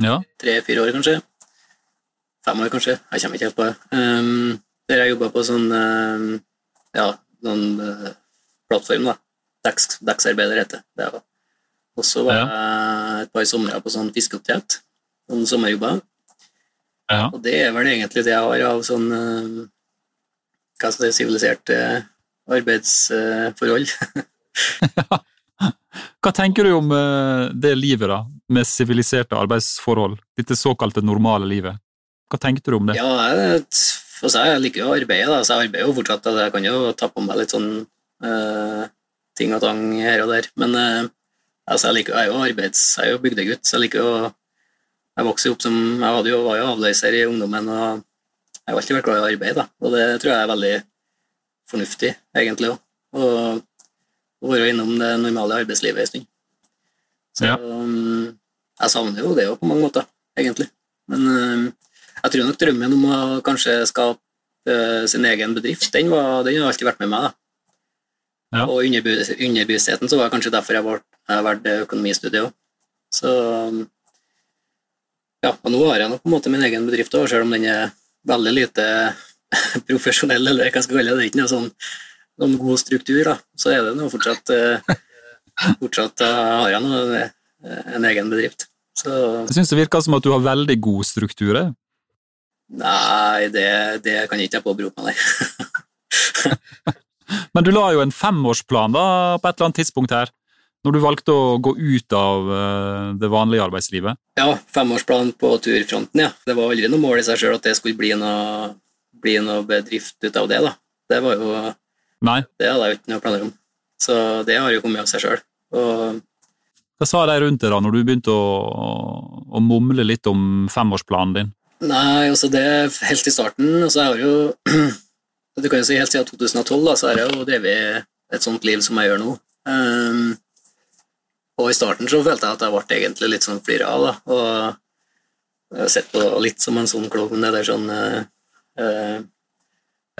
Ja. tre-fire år, kanskje. Fem år, kanskje. Jeg kommer ikke helt på det. Um, der jeg jobba på sånn um, ja, noen uh, plattform, da. Dekks, dekksarbeider heter det. det. Og så var jeg et par somre på sånn fiskeoppdrett. Sånn sommerjobber. Ja. Og det er vel egentlig det jeg har av sånn uh, hva skal si, siviliserte arbeidsforhold. [laughs] Hva tenker du om eh, det livet, da, med siviliserte arbeidsforhold? Dette såkalte normale livet. Hva tenkte du om det? Ja, jeg, altså jeg liker jo å arbeide, da, så jeg arbeider jo fortsatt. Altså jeg kan jo ta på meg litt sånn uh, ting og tang her og der. Men uh, altså jeg, liker, jeg er jo arbeids... Jeg er jo bygdegutt, så jeg liker jo Jeg vokste opp som Jeg jo, var jo avløser i ungdommen, og jeg har alltid vært glad i arbeid, da. Og det tror jeg er veldig fornuftig, egentlig òg. Å være innom det normale arbeidslivet en stund. Så Ja. um, jeg savner jo det òg, på mange måter, egentlig. Men um, jeg tror nok drømmen om å kanskje skape eh, sin egen bedrift, den, var, den har alltid vært med meg. da. Ja. Og underbevis- underbevisstheten så var det kanskje derfor jeg valgte økonomistudiet òg. Så um, ja, og nå har jeg nok på en måte min egen bedrift òg, selv om den er veldig lite [laughs] profesjonell, eller hva jeg skal kalle det. Det er ikke noe sånn, noen god struktur, da. Så er det nå fortsatt eh, Fortsatt eh, har jeg nå eh, en egen bedrift. Så Jeg syns det virker som at du har veldig god struktur. Nei, det, det kan ikke jeg påberope meg, nei. [laughs] [laughs] Men du la jo en femårsplan da, på et eller annet tidspunkt her, når du valgte å gå ut av eh, det vanlige arbeidslivet. Ja, femårsplan på turfronten, ja. Det var aldri noe mål i seg sjøl at det skulle bli noe, bli noe bedrift ut av det, da. Det var jo Nei, Det hadde jeg jo ikke noe planer om. Så det har jo kommet av seg sjøl. Hva sa de rundt deg da, når du begynte å, å mumle litt om femårsplanen din? Nei, altså det helt i starten, og så har jeg jo [clears throat] Du kan jo si helt siden 2012, da, så har jeg jo drevet et sånt liv som jeg gjør nå. Ehm, og i starten så følte jeg at jeg ble egentlig litt sånn flira av, da. Og jeg har sett på litt som en sånn klovn, eller sånn eh, eh,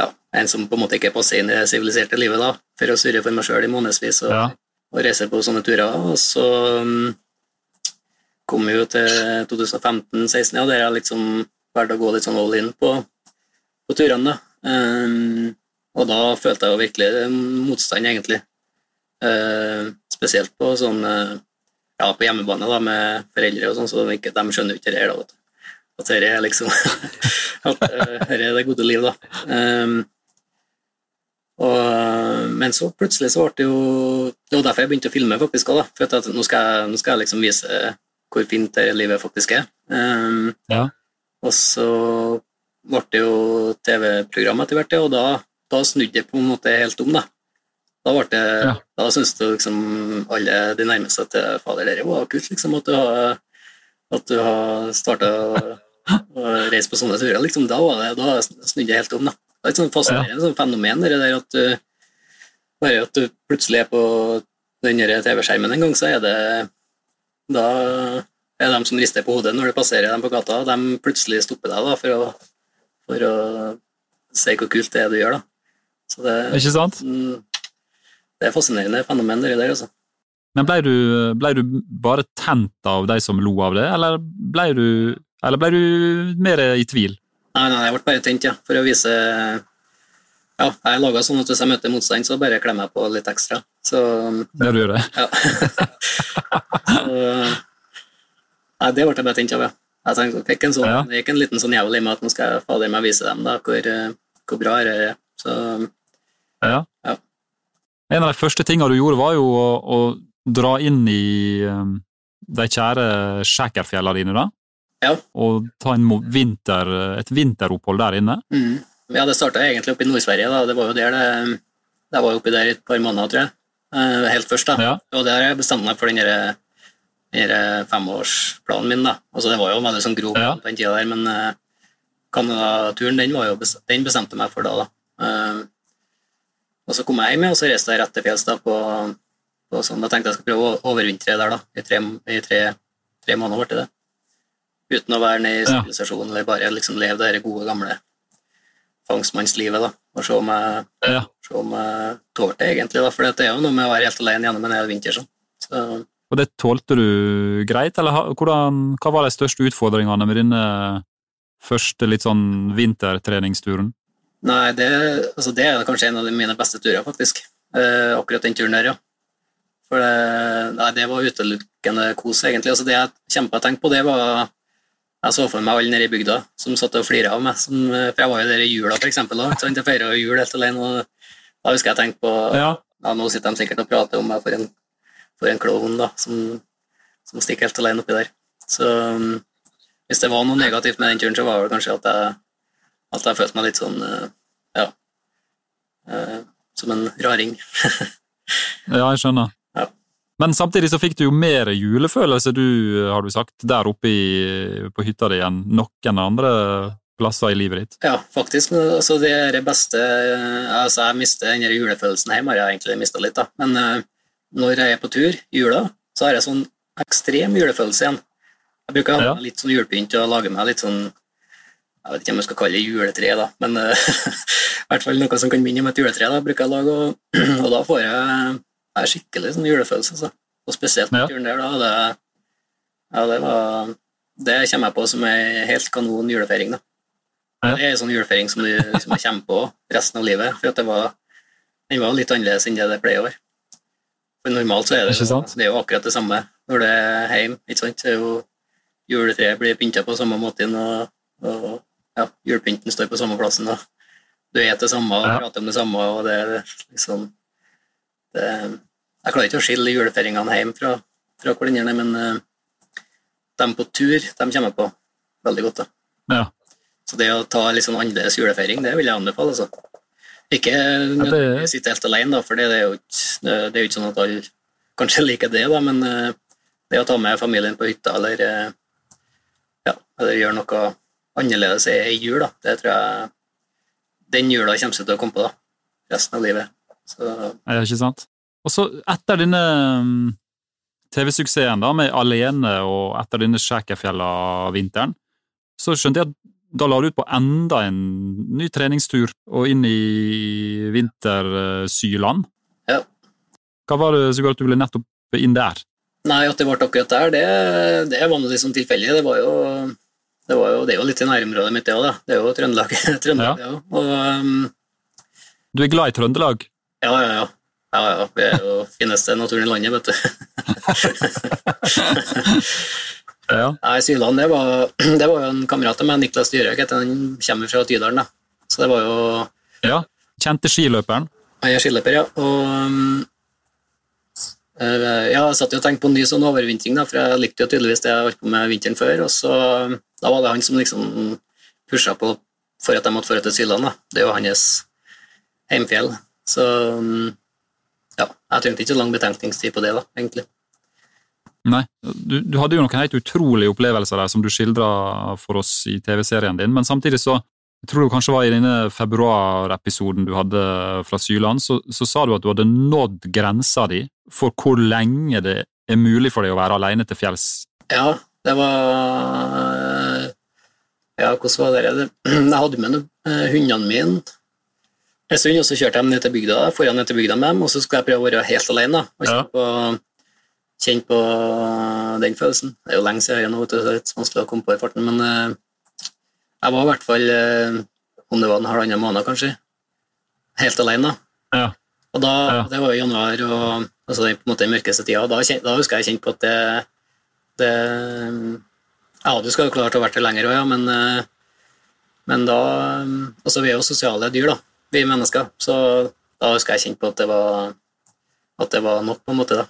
Ja, en som på en måte ikke passer inn i det siviliserte livet, da, for å surre for meg sjøl i månedsvis og, Ja. og reise på sånne turer. Og så um, kom vi jo til 2015-16, ja, der jeg liksom valgte å gå litt sånn all in på, på turene. da. Um, og da følte jeg jo virkelig motstand, egentlig. Uh, spesielt på sånn uh, ja, på hjemmebane da, med foreldre og sånn, så de, ikke, de skjønner jo ikke det her. da. At dette er liksom [laughs] At uh, dette er det gode liv, da. Um, og, men så plutselig så ble det jo Det var derfor jeg begynte å filme, faktisk. da, for at nå skal, jeg, nå skal jeg liksom vise hvor fint det livet faktisk er. Um, Ja. Og så ble det jo TV-program etter hvert, og da, da snudde det på en måte helt om. da. Da, ble det, Ja. da syntes du liksom alle de nærmeste at eh, fader, dette var kult, liksom, at du har, at du har starta å reise på sånne turer. Liksom, da var det, da snudde jeg helt om. Da. Det er et sånn fascinerende sånn fenomen, det der at du, bare at du plutselig er på den TV-skjermen en gang, så er det da er de som rister på hodet når du passerer dem på gata, de plutselig stopper deg da, for, å, for å se hvor kult det er du gjør. da. Så det, Ikke sant? mm, det er fascinerende fenomen, det der. altså. Men ble du, ble du bare tent av de som lo av det, eller ble du, eller ble du mer i tvil? Nei, nei, jeg ble bare tent, ja, for å vise Ja, jeg er laga sånn at hvis jeg møter motstand, så bare klemmer jeg på litt ekstra. Så Ja, du gjør det? ja. [laughs] så, nei, det ble jeg bare tent av, ja. Jeg tenkte, fikk en sånn, Ja. det gikk en liten sånn jævel i meg at nå skal jeg fader meg vise dem da, hvor, hvor bra dette er. Så Ja. Ja. En av de første tingene du gjorde, var jo å, å dra inn i um, de kjære Skjækerfjella dine, da. Ja. Og ta en vinter, et vinteropphold der inne. mm. Ja, det starta egentlig oppe i Nord-Sverige. da, Det var jo der det Jeg var oppi der i et par måneder, tror jeg. Eh, Helt først, da. Ja. Og der jeg bestemte meg for den derre femårsplanen min. da. Altså, Det var jo en veldig sånn grov Ja. på den tida der, men eh, Canada-turen den, den bestemte jeg meg for da. da. Og så kom jeg hjem, og så reiste jeg rett til fjells da på, på sånn, Da tenkte jeg skulle prøve å overvintre der da, i tre, i tre, tre måneder. ble det. Uten å være nede i Ja. eller bare liksom leve det gode, gamle fangstmannslivet. da, Og se om jeg, Ja. se om jeg tålte det, egentlig. da, For det er jo noe med å være helt alene gjennom en hel vinter. sånn. Så, Og det tålte du greit, eller hvordan, hva var de største utfordringene med denne første litt sånn vintertreningsturen? Nei, det, altså det er kanskje en av de mine beste turer, faktisk. Eh, akkurat den turen der, ja. For det, nei, det var utelukkende kos, egentlig. Altså det jeg kjempa tenkte på, det var Jeg så for meg alle nede i bygda som satt og flira av meg. Som, for jeg var jo der i jula, ikke jeg feira jul helt alene. og Da husker jeg tenkte på Ja. ja, Nå sitter de sikkert og prater om meg for en, for en klovn da, som, som stikker helt alene oppi der. Så um, hvis det var noe negativt med den turen, så var det kanskje at jeg, at jeg følte meg litt sånn eh, ja, eh, som en raring. [laughs] Ja, jeg skjønner. Ja. Men samtidig så fikk du jo mer julefølelse, du, har du sagt, der oppe i, på hytta di enn noen andre plasser i livet ditt. Ja, faktisk. Altså, det er det beste eh, altså, Jeg mister den julefølelsen hjemme, har jeg egentlig mista litt. da. Men når jeg er på tur i jula, så har jeg sånn ekstrem julefølelse igjen. Jeg bruker å ha Ja. litt sånn julepynt og lage meg litt sånn Jeg vet ikke om jeg skal kalle det juletre, da, men eh, [laughs] i hvert fall noe som kan minne om et juletre. da, bruker jeg lage, og, [clears throat] og da får jeg, jeg skikkelig sånn julefølelse. Så. Og spesielt på Ja. turen der, da. Det, ja, det, var, det kommer jeg på som ei helt kanon julefeiring. da. Ja. Det er en sånn julefeiring som, du, som jeg kommer på resten av livet. For at det var, den var litt annerledes enn det det pleier å være. For normalt så er det, det er jo akkurat det samme når det er hjemme. ikke sant? Det er jo Juletreet blir pynta på samme måten, og, og ja, julepynten står på samme plassen. og Du spiser det samme og Ja. prater om det samme. og det er liksom det, Jeg klarer ikke å skille julefeiringene hjemme fra, fra hverandre, men uh, de på tur de kommer jeg på veldig godt. da. Ja. Så det å ta litt sånn annerledes julefeiring, det vil jeg anbefale. altså. Ikke nødvendigvis sitte helt alene, da, for det er det er jo ikke sånn at alle kanskje [laughs] liker det, da, men eh, det å ta med familien på hytta eller, eh, ja, eller gjøre noe annerledes i jul, da, det tror jeg den jula kommer til å komme på da, resten av livet. Så, Ja, ikke sant? Og så etter denne mm, TV-suksessen da, med Alene og etter denne Skjækerfjella-vinteren, så skjønte jeg at da la du ut på enda en ny treningstur og inn i vintersyland. Ja. Hva var det som gjorde at du ble nettopp inn der? nei, at det ble akkurat der, det, det var noe litt sånn tilfeldig. Det var jo det, var jo, det er jo litt i nærområdet mitt, det òg. Det er jo Trøndelag, [laughs] Trøndelag ja. Og um, Du er glad i Trøndelag? Ja, ja, ja. Ja, ja. Vi er jo [laughs] fineste naturen i landet, vet du. [laughs] Ja. Nei, Syland, det var, [clears throat] det var jo en kamerat av meg, Niklas heter han. Kommer fra Tydalen, da. Så det var jo ja. Kjente skiløperen? Jeg er skiløper, ja. Og um, ja, jeg satt jo og tenkte på en ny sånn overvintring, da, for jeg likte jo tydeligvis det jeg holdt på med vinteren før. Og så da var det han som liksom pusha på for at jeg måtte dra til Syland. Det er jo hans heimfjell. Så um, ja, jeg trengte ikke lang betenkningstid på det, da, egentlig. Nei, du, du hadde jo noen helt utrolige opplevelser der som du skildra for oss i TV-serien din, men samtidig så jeg tror det kanskje var i denne februarepisoden du hadde fra Syland, så, så, sa du at du hadde nådd grensa di for hvor lenge det er mulig for deg å være alene til fjells. Ja, det var Ja, hvordan var det? Jeg hadde med eh, hundene mine en stund, og så kjørte jeg ned til bygda, foran ned til bygda med dem, og så skulle jeg prøve å være helt alene. og kjenne, på, kjenne på den følelsen. Det er jo lenge siden nå, det er litt vanskelig å komme på i farten, men uh, jeg var i hvert fall uh, om det var en halvannen måned, kanskje, helt alene. Ja. Og da, ja. Det var i januar, og altså, på en måte den mørkeste tida. Da, da husker jeg kjent på at det, det hadde jo skal klart å vært det lenger òg, ja, men, uh, men da Altså, vi er jo sosiale dyr, da vi mennesker. Så da husker jeg kjent på at det var, at det var nok, på en måte. da.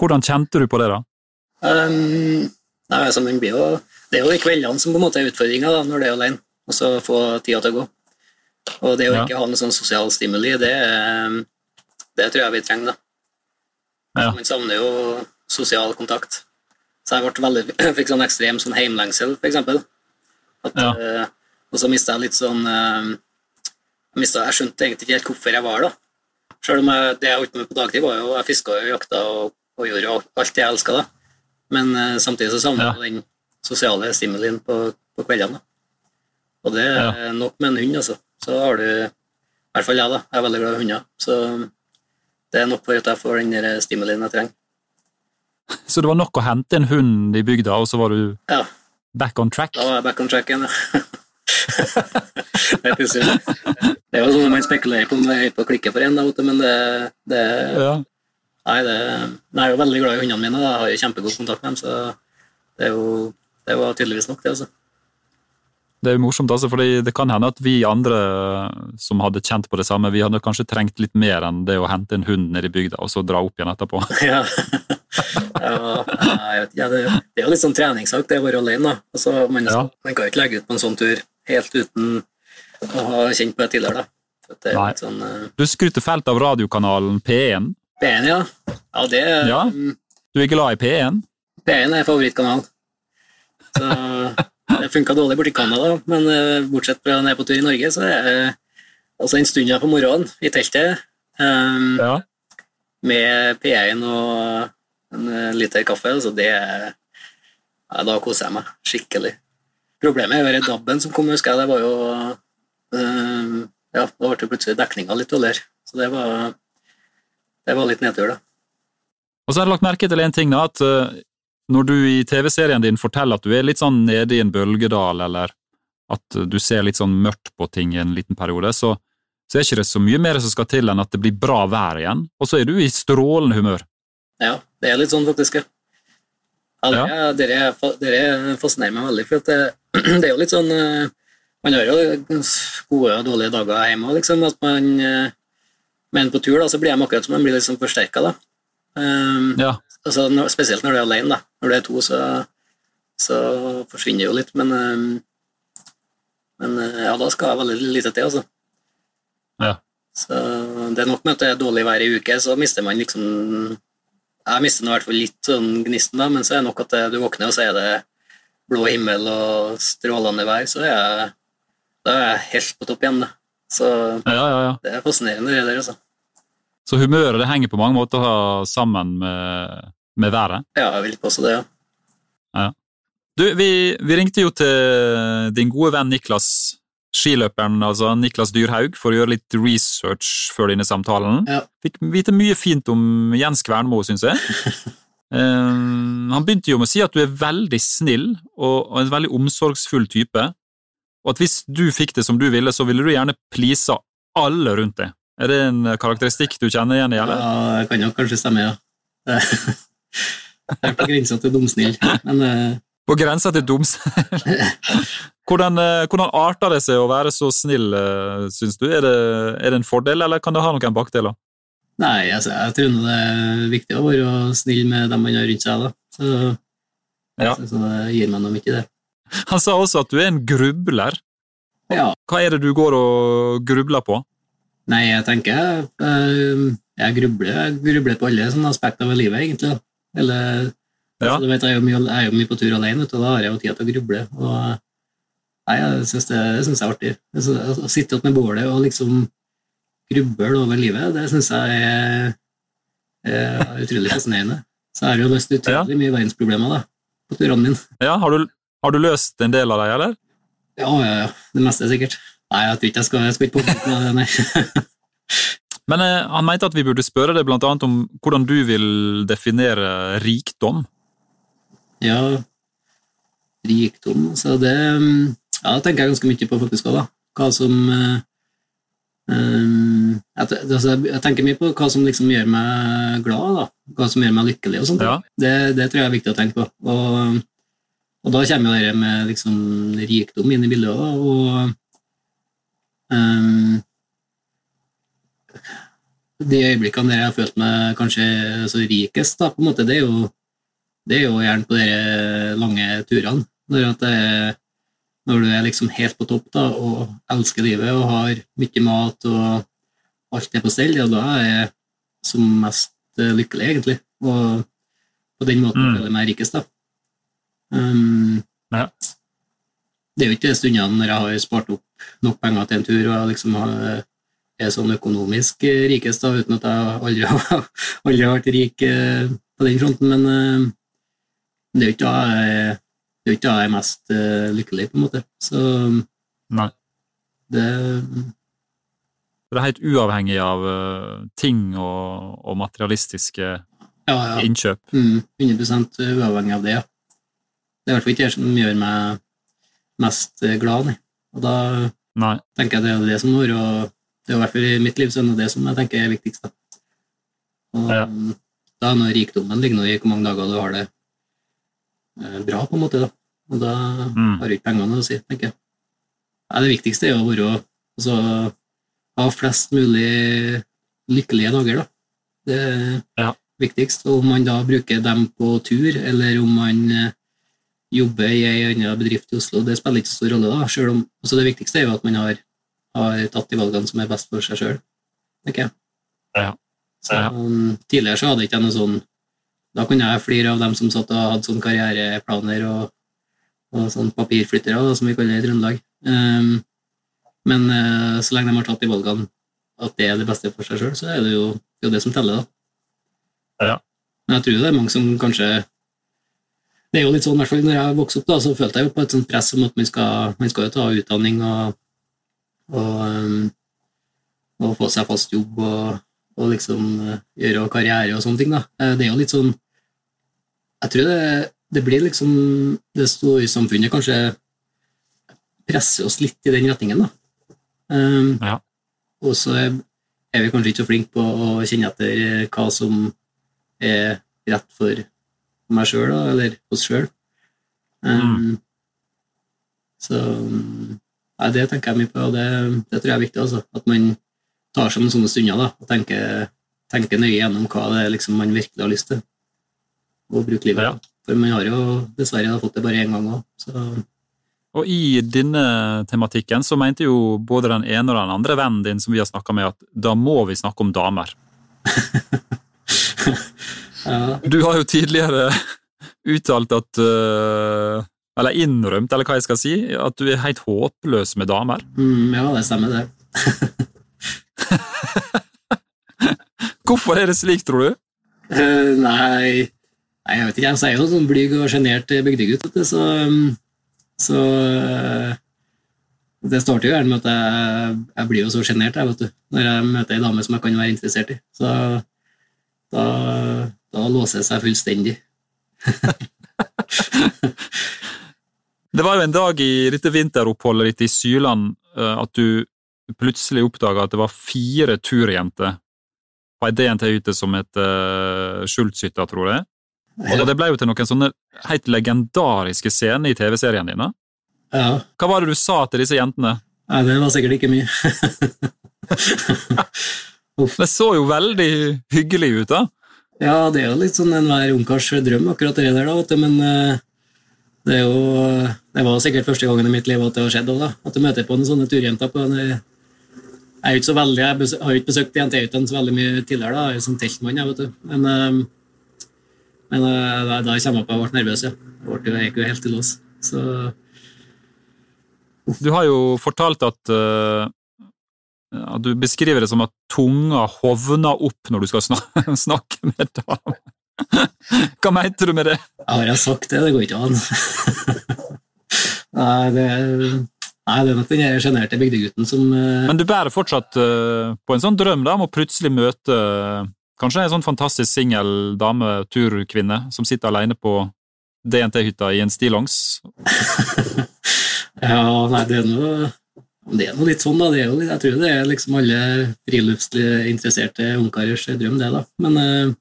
Hvordan kjente du på det, da? Um, nei, altså, blir jo, det er jo de kveldene som på en måte er utfordringa når du er alene, og så få tida til å gå. Og det å ja. ikke ha noe sånn sosial stimuli, det, det tror jeg vi trenger. da. Ja. Man savner jo sosial kontakt. Så jeg ble veldig, [clears throat] fikk sånn ekstrem sånn heimlengsel, eksempel. Ja. uh, og så mista jeg litt sånn uh, jeg skjønte egentlig ikke helt hvorfor jeg var da. Selv om jeg, det jeg holdt med på dagtid, var jo jeg fiska og jakta og, og, gjorde alt jeg elska. Men uh, samtidig så savna jeg ja. den sosiale stimulien på, på kveldene. Og det er ja. nok med en hund, altså. Så har du I hvert fall jeg, da. Jeg er veldig glad i hunder. Så det er nok for at jeg får den stimulien jeg trenger. Så det var nok å hente en hund i bygda, og så var du ja. back on track? Da var jeg back on track igjen, ja. [laughs] det er jo sånn man spekulerer på om det er høyt på å klikke for en, men det, det ja. Nei, det, jeg er jo veldig glad i hundene mine. Jeg har jo kjempegod kontakt med dem, så det, er jo, det var tydeligvis nok, det. altså. Det er jo morsomt, altså, fordi det kan hende at vi andre som hadde kjent på det samme, vi hadde kanskje trengt litt mer enn det å hente en hund ned i bygda og så dra opp igjen etterpå. [laughs] ja. ja, det, er jo litt sånn treningssak, det å være alene. Altså, man, ja. man kan jo ikke legge ut på en sånn tur helt uten å ha kjent på det tidligere. da. Sånn, uh... Du skryter fælt av radiokanalen P1. P1, ja. Ja, det ja. Du er glad i P1? P1 er favorittkanalen. Så det funka dårlig borti Canada, men uh, bortsett fra når jeg er på tur i Norge, så er det altså en stund på morgenen i teltet um, ja. med P1 og en uh, liter kaffe. Altså det ja, Da koser jeg meg skikkelig. Problemet er jo DAB-en som kom, husker jeg. Det var jo uh, Ja, da ble plutselig dekninga litt dårligere. Så det var, det var litt nedtur, da. Og så har jeg lagt merke til en ting, da, at når du i TV-serien din forteller at du er litt sånn nede i en bølgedal, eller at du ser litt sånn mørkt på ting i en liten periode, så, så er ikke det så mye mer som skal til enn at det blir bra vær igjen, og så er du i strålende humør. Ja, det er litt sånn faktisk. Ja, det, ja. dere, dere fascinerer meg veldig, for det, [clears throat] det, er jo litt sånn eh, Man har jo gode og dårlige dager hjemme liksom, at man eh, Men på tur da, så blir de akkurat som de blir liksom forsterka. Um, ja. Altså, spesielt når du er alene. Da. Når du er to, så, så forsvinner det jo litt, men um, men ja, da skal jeg veldig lite til, altså. Ja. Så det er nok med at det er dårlig vær i uke, så mister man liksom Jeg mister i hvert fall litt sånn gnisten, da, men så er det nok at du våkner, og så er det blå himmel og strålende vær, så er jeg, da er jeg helt på topp igjen. Da. Så ja, ja, ja. det er fascinerende, det der, altså. Så humøret det henger på mange måter sammen med, med været? Ja, jeg vil påstå det, ja. ja. Du, vi, vi, ringte jo til din gode venn Niklas, skiløperen altså Niklas Dyrhaug, for å gjøre litt research før denne samtalen. Ja. Fikk vite mye fint om Jens Kvernmo, syns jeg. Um, [laughs] han begynte jo med å si at du er veldig snill og, og en veldig omsorgsfull type, og at hvis du fikk det som du ville, så ville du gjerne pleasa alle rundt deg. Er det en karakteristikk du kjenner igjen i? eller? Ja, det kan jo kanskje stemme, ja. Jeg er på grensa til dumsnill, men uh... På grensa til dumsnill? [laughs] hvordan, uh, hvordan arter det seg å være så snill, uh, syns du? Er det, er det, en fordel, eller kan det ha noen bakdeler? Nei, altså, jeg tror det er viktig å være snill med dem man har rundt seg. da. Så, ja. så det gir meg noe mye, det. Han sa også at du er en grubler. Ja. Hva er det du går og grubler på? Nei, jeg tenker uh, jeg grubler, jeg grubler på alle sånne aspekter ved livet, egentlig. Eller, Ja. altså, vet, jeg, er jo mye, jeg er jo mye på tur alene, og da har jeg jo tid til å gruble. Og, nei, jeg synes det, det synes jeg er artig. Synes- Å sitte opp med bålet og liksom gruble over livet, det syns jeg er, er utrolig fascinerende. Så jeg har jo løst utrolig mye verdensproblemer da, på turene mine. Ja, har du, har du løst en del av dem, eller? Ja, ja, ja. Det meste sikkert. Nei, jeg tror ikke jeg skal, jeg skal ikke på med det, nei. [laughs] Men eh, han mente at vi burde spørre deg annet om hvordan du vil definere rikdom. Ja, rikdom, så det mm, Ja, tenker jeg ganske mye på faktisk òg, da. Hva som eh, jeg, altså, jeg tenker mye på hva som liksom gjør meg glad, da. Hva som gjør meg lykkelig og sånt. Ja. Det, det tror jeg er viktig å tenke på. Og, og da kommer jo det med liksom rikdom inn i bildet òg, um, de øyeblikkene der jeg har følt meg kanskje så rikest, da, på en måte, det er jo, det er jo gjerne på de lange turene. Når, at det, når du er liksom helt på topp da, og elsker livet og har mye mat og alt er på stell, ja, da er jeg som mest lykkelig, egentlig. Og på den måten Mm. føler jeg meg rikest, da. Um, Ja. Det er jo ikke de stundene når jeg har spart opp nok penger til en tur og liksom er sånn økonomisk rikest, da, uten at jeg aldri [laughs] har, aldri har vært rik eh, på den fronten. Men eh, det er jo ikke da jeg, det er ikke da jeg er mest eh, lykkelig, på en måte. Så Nei. det Det er helt uavhengig av ting og, og materialistiske Ja, ja. innkjøp. Mm, 100 uavhengig av det, ja. Det er i hvert fall ikke det som gjør meg mest glad, nei. Og da Nei. tenker jeg det er det som må være Det er i hvert fall i mitt liv så er det som jeg tenker er viktigst. Da. Og Ja. da er nå rikdommen ligger nå i hvor mange dager du har det eh, bra, på en måte. da. Og da Mm. har du ikke pengene noe å si, tenker jeg. Nei, det viktigste er å være altså, ha flest mulig lykkelige dager, da. Det er Ja. viktigst. Og om man da bruker dem på tur, eller om man eh, jobber i ei annen bedrift i Oslo, det spiller ikke så stor rolle, da. Selv om, altså det viktigste er jo at man har, har tatt de valgene som er best for seg sjøl, Okay. Ja. Ja. Um, tidligere så hadde jeg ikke noe sånn Da kunne jeg flire av dem som satt og hadde sånne karriereplaner og, og sånn papirflyttere, da, som vi kaller det i Trøndelag. Um, men uh, så lenge de har tatt de valgene at det er det beste for seg sjøl, så er det jo det, er det som teller, da. Ja. Men jeg tror det er mange som kanskje Det er jo litt sånn, i hvert fall når jeg vokste opp, da, så følte jeg jo på et sånt press om at man skal, man skal jo ta utdanning og, og, um, og få seg fast jobb og, og liksom eh, gjøre karriere og sånne ting. da. Eh, Det er jo litt sånn Jeg tror det, det blir liksom Det store samfunnet kanskje presser oss litt i den retningen, da. Um, Ja. Og så er, er vi kanskje ikke så flinke på å kjenne etter hva som er rett for meg sjøl, eller oss sjøl. Um, Så um, nei, det tenker jeg mye på, og det, det tror jeg er viktig. Altså. At man tar seg noen sånne stunder da, og tenker, tenker nøye gjennom hva det er liksom man virkelig har lyst til å bruke livet Ja. For man har jo dessverre da fått det bare én gang òg. Så Og i denne tematikken så mente jo både den ene og den andre vennen din som vi har snakka med, at da må vi snakke om damer. [laughs] ja, Du har jo tidligere uttalt at øh, Eller innrømt, eller hva jeg skal si, at du er helt håpløs med damer. mm, ja det stemmer, det. [laughs] Hvorfor er det slik, tror du? Uh, nei, nei, jeg vet ikke. Jeg er jo sånn blyg og sjenert bygdegutt, så, um, så eh, Det starter jo gjerne med at jeg, jeg blir jo så sjenert når jeg møter ei dame som jeg kan være interessert i. Så da, da låser det seg fullstendig. [laughs] Det var jo en dag i dette vinteroppholdet ditt i Syland øh, at du plutselig oppdaga at det var fire turjenter på ei DNT-hytte som het uh, Skjultshytta, tror jeg. Og det ble jo til noen sånne helt legendariske scener i TV-serien din. Ja, Hva var det du sa til disse jentene? nei, det var sikkert ikke mye. [laughs] Det så jo veldig hyggelig ut, da. Ja, det er jo litt sånn enhver ungkars drøm, akkurat det der, da, vet du, men eh, det er jo Det var sikkert første gangen i mitt liv at det har skjedd òg, da. At du møter på noen sånne turjenter på en, Jeg er ikke så veldig, jeg har jo ikke besøkt DNT-hyttene så veldig mye tidligere. da, Jeg er jo som teltmann, jeg, vet du. Men, eh, men eh, da, da jeg kommer opp, jeg ble nervøs, ja. Jeg, ble, jeg gikk jo helt i lås. Så Du har jo fortalt at uh, at du beskriver det som at tunga hovner opp når du skal snak [laughs] snakke med damer. [laughs] Hva mente du med det? har jeg sagt det? Det går ikke an. [laughs] nei, det nei, det er nok den sjenerte bygdegutten som uh... Men du bærer fortsatt uh, på en sånn drøm da, om å plutselig møte uh, kanskje en sånn fantastisk singel dame, turkvinne, som sitter alene på DNT-hytta i en stillongs. Ja, nei, det er noe det er noe litt sånn, da. Det er jo, jeg tror det er liksom alle friluftsinteresserte ungkarers drøm, det, da. Men eh,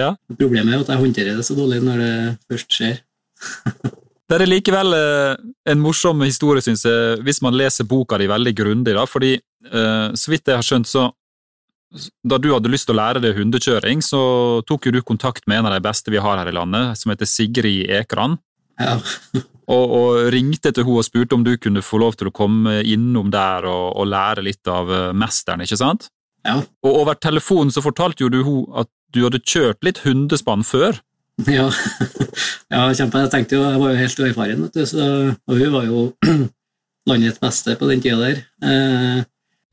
Ja. problemet er jo at jeg håndterer det så dårlig når det først skjer. [laughs] Det er likevel eh, en morsom historie, syns jeg, hvis man leser boka di veldig grundig, da, fordi eh, så vidt jeg har skjønt, så da du hadde lyst til å lære deg hundekjøring, så tok jo du kontakt med en av de beste vi har her i landet, som heter Sigrid Ekran. Ja. [laughs] Og, og ringte til henne og spurte om du kunne få lov til å komme innom der og, og lære litt av eh, mesteren, ikke sant? Ja. Og over telefonen så fortalte jo du henne at du hadde kjørt litt hundespann før. Ja, [laughs] ja kjempe. Jeg tenkte jo, jeg var jo helt uerfaren, vet du, så, og hun var jo [clears throat] landets beste på den tida der. Eh,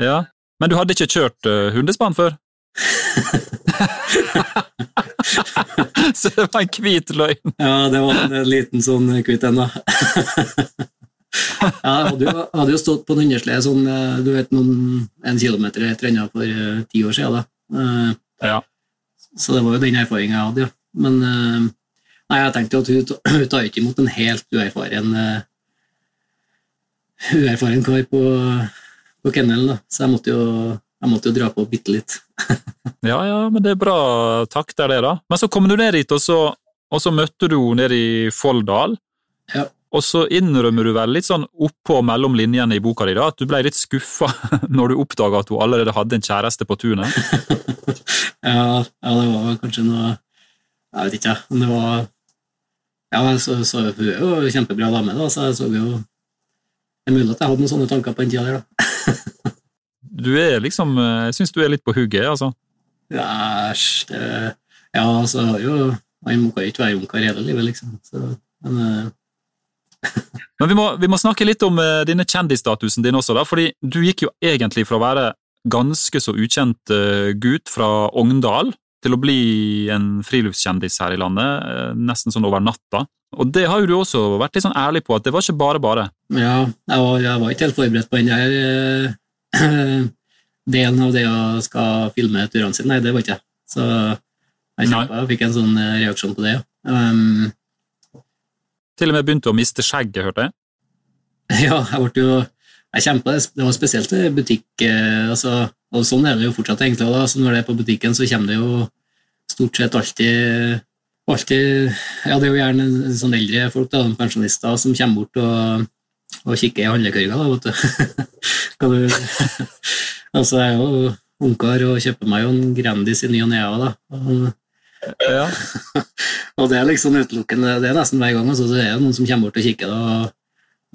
Ja. Men du hadde ikke kjørt eh, hundespann før? [laughs] så det var en hvit løgn. ja, det var en liten sånn hvit en, da. [laughs] ja, jeg hadde jo, stått på en hundeslede sånn, eh, du vet, noen, en kilometer etter enda for uh, ti år siden, da. Uh, Ja. Så det var jo den erfaringen jeg hadde, ja. Men uh, nei, jeg tenkte jo at hun, hun tar ikke imot en helt uerfaren uerfaren kar på, på kennelen, da. Så jeg måtte jo, jeg måtte jo dra på bitte litt. ja, ja, men det er bra. Takk, det er det, da. Men så kom du ned dit, og så, og så møtte du henne nede i Folldal. Ja. Og så innrømmer du vel litt sånn oppå mellom linjene i boka di da, at du ble litt skuffa [laughs] når du oppdaga at hun allerede hadde en kjæreste på tunet. [laughs] Ja, ja, det var kanskje noe Jeg vet ikke, men det var Ja, så, så hun er jo kjempebra dame, da, så jeg så jo Det er mulig at jeg hadde noen sånne tanker på den tida der, da. [laughs] Du er liksom Jeg syns du er litt på hugget, altså. Ja, æsj. Ja, altså jo Man kan ikke være ungkar hele livet, liksom. Så, men eh, [laughs] Men vi må, vi må snakke litt om uh, denne kjendisstatusen din også, da, fordi du gikk jo egentlig fra å være ganske så ukjent uh, gutt fra Ogndal til å bli en friluftskjendis her i landet, eh, nesten sånn over natta. Og det har jo du også vært litt sånn ærlig på, at det var ikke bare bare. ja, jeg var, jeg var ikke helt forberedt på den der eh, [clears throat] delen av det å skal filme turene sine. Nei, det var ikke jeg. Så jeg, kjempa og fikk en sånn eh, reaksjon på det, ja. Um, Til og med begynte å miste skjegget, hørte jeg. [laughs] Ja, jeg ble jo jeg kjempa, Det var spesielt i butikk, eh, altså, og sånn er det jo fortsatt. egentlig. Da. Så når det er på butikken, så kommer det jo stort sett alltid, alltid ja, Det er jo gjerne sånn eldre folk, da, pensjonister, som kommer bort og, og kikker i handlekurva, da, vet du. [laughs] [laughs] Altså, jeg er jo ungkar og kjøper meg jo en Grandis i ny og ne. da. Ja. [laughs] og det er liksom utelukkende Det er nesten hver gang. Altså, det er noen som kommer bort og kikker. Da,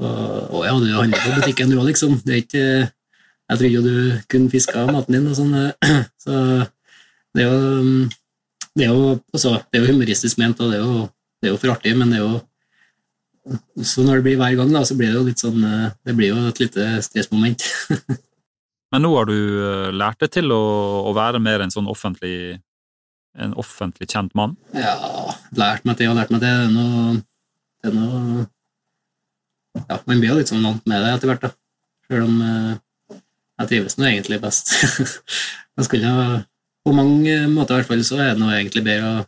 og, og, ja, du handler på butikken du òg, liksom. Det er ikke Jeg trodde jo du kunne fiske av maten din og sånn. eh, [clears throat] Så det er jo Det er jo, altså, det er jo humoristisk ment, og det er jo, det er jo for artig, men det er jo Så når det blir hver gang, da, så blir det jo litt sånn eh, Det blir jo et lite stressmoment. [laughs] Men nå har du eh, lært deg til å, å være mer en sånn offentlig en offentlig kjent mann. Ja, lært meg til og lært meg til. Det er noe, det er noe Ja, man blir jo litt sånn vant med det etter hvert, da. Selv om eh, jeg trives nå egentlig best. [laughs] jeg skulle ha På mange måter i hvert fall så er det nå egentlig bedre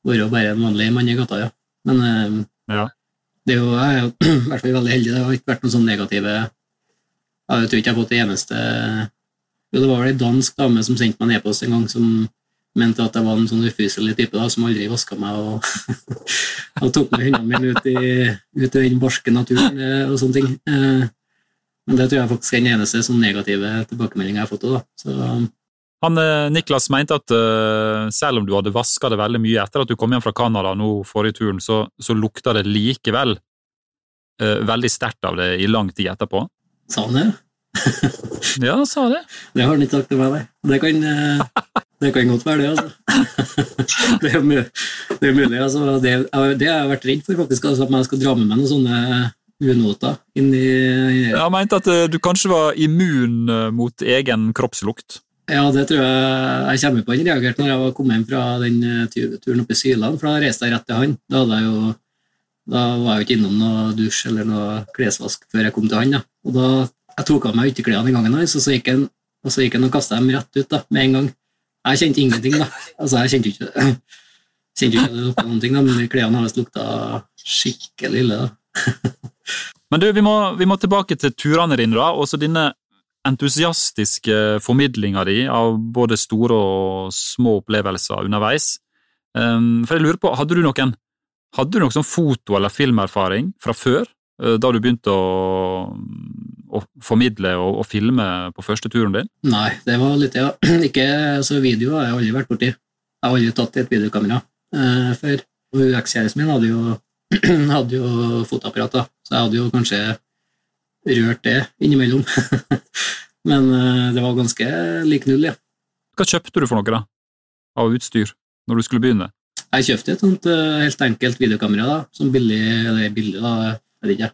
å være bare en vanlig mann i gata, ja. Men Ja. Det er jo, jeg er [clears throat] i hvert fall veldig heldig. Det har ikke vært noen sånne negative Jeg tror ikke jeg har fått det eneste Jo, det var vel ei dansk dame som sendte meg en e-post en gang som mente at jeg var en sånn ufyselig type da, som aldri vaska meg og, [laughs] og tok med hundene mine ut i, ut i den barske naturen eh, og sånne ting. Eh, Men det tror jeg faktisk er den eneste sånn negative tilbakemeldinga jeg har fått. Da. Så, Han, eh, Niklas mente at uh, selv om du hadde vaska det veldig mye etter at du kom hjem fra Canada nå forrige turen, så, så lukta det likevel uh, veldig sterkt av det i lang tid etterpå. sa han det? [laughs] ja, han sa det. Det har han ikke sagt til meg, nei. Det kan, det kan godt være det, altså. [laughs] Det er, mu- det er mulig. Altså, det, det har jeg vært redd for, faktisk, altså, at jeg skal dra med meg noen sånne unoter inn i Jeg mente at du kanskje var immun mot egen kroppslukt. Ja, det tror jeg jeg kommer på. Han reagerte når jeg var kommet hjem fra den eh, turen oppe i Syland, for da reiste jeg rett til han. Da, jeg jo, da var jeg jo ikke innom noe dusj eller noe klesvask før jeg kom til han. Da. Og da jeg tok av meg ytterklærne den gangen, hans, og så gikk han og så gikk han og kasta dem rett ut da, med en gang. Jeg kjente ingenting, da. Altså, jeg kjente ikke [clears throat] kjente ikke det lukta noen ting, da, men klærne hans lukta skikkelig ille. da. [laughs] Men du, vi må, vi må tilbake til turene dine, da. Også denne entusiastiske formidlinga di av både store og små opplevelser underveis. Um, for jeg lurer på, Hadde du noen hadde du noen sånn foto- eller filmerfaring fra før, eh, da du begynte å, å formidle og, og filme på første turen din? Nei, det var litt, ja. [clears throat] Ikke, altså Video har jeg aldri vært borti. Jeg har aldri tatt i et videokamera eh, før. Og Ekskjæresten min hadde jo, [clears throat] hadde jo fotoapparat, da. så jeg hadde jo kanskje rørt det innimellom. [laughs] Men eh, det var ganske lik null, ja. Hva kjøpte du for noe da, av utstyr når du skulle begynne? Jeg kjøpte et sånt eh, helt enkelt videokamera, da, som billig, eller billig, da, jeg vet ikke,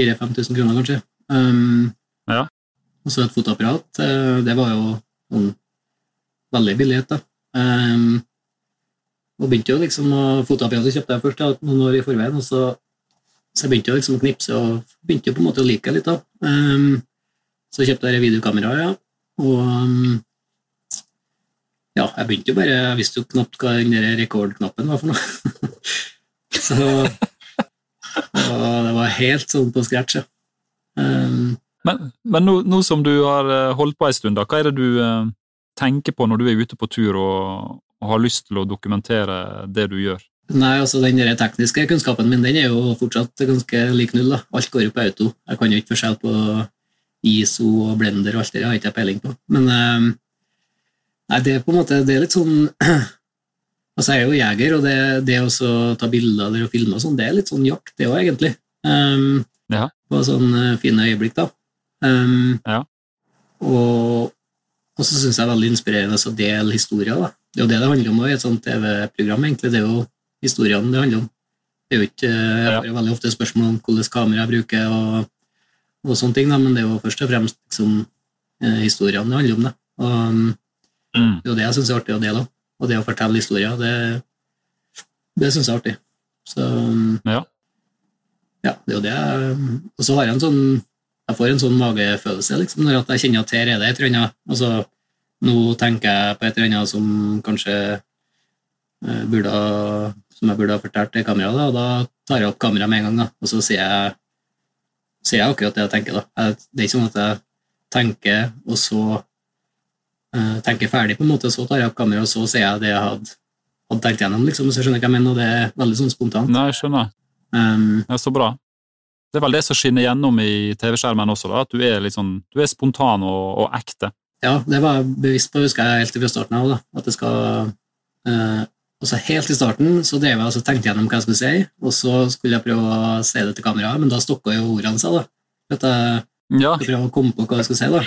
4000-5000 kroner kanskje. Um, Ja. Og så et fotoapparat. eh, Det var jo sånn veldig billighet, da. Um, og begynte jo liksom Fotoapparatet kjøpte jeg først ja, noen år i forveien, og så, så jeg begynte jo liksom å knipse og begynte jo på en måte å like det litt. da. Um, så kjøpte jeg videokamera, ja. Og um, ja, jeg begynte jo bare Jeg visste jo knapt hva den rekordknappen var for noe. [laughs] så det var helt sånn på scratch, ja. Um, Men, men nå, nå som du har eh, holdt på en stund, da, hva er det du eh, tenker på når du er ute på tur og, og har lyst til å dokumentere det du gjør? Nei, altså den der tekniske kunnskapen min den er jo fortsatt ganske lik null. da. Alt går jo på auto. Jeg kan jo ikke forskjell på ISO og blender og alt det, der, har jeg ikke peiling på. Men um, nei, det er på en måte det er litt sånn [clears throat] Altså, jeg er jo jeger, og det, det å ta bilder å filme og sånn, det er litt sånn jakt, det òg, egentlig. Um, Ja. På sånne fine øyeblikk, da. Um, Ja. Og, og så syns jeg det er veldig inspirerende å dele historier. da. Det er jo det det handler om i et sånt TV-program. egentlig. Det er jo historiene det handler om. Det er jo ikke, Jeg får veldig ofte spørsmål om hvilket kamera jeg bruker, og, og sånne ting, da, men det er jo først og fremst liksom, eh, historiene det handler om. det. Og um, Mm. det er jo det jeg syns er artig å dele. Og det å fortelle historier, det, det syns jeg er artig. Så um, Ja. ja, det er jo det. Og så har jeg en sånn jeg får en sånn magefølelse liksom, når jeg kjenner at her er det et eller annet. Altså, nå tenker jeg på et eller annet som kanskje eh, burde ha, som jeg burde ha fortalt til kameraet, og da tar jeg opp kameraet med en gang. Da, og så sier jeg, sier jeg akkurat det jeg tenker. Da. Det er ikke sånn at jeg tenker, og så uh, tenker ferdig, på en måte, så tar jeg opp kameraet, og så sier jeg det jeg hadde, hadde tenkt gjennom. Liksom, så skjønner jeg hva jeg mener, og det er veldig sånn spontant. Nei, jeg skjønner. Um, Ja, så bra. Det er vel det som skinner gjennom i TV-skjermen også, da, at du er sånn, du er spontan og, og ekte. Ja, det var jeg bevisst på, husker jeg helt fra starten av. da, at det skal... Eh, og så Helt i starten så drev jeg og tenkte gjennom hva jeg skulle si, og så skulle jeg prøve å si det til kameraet, men da stokka jo ordene seg. da. At jeg Ja, skulle prøve å komme på hva jeg skulle si. da.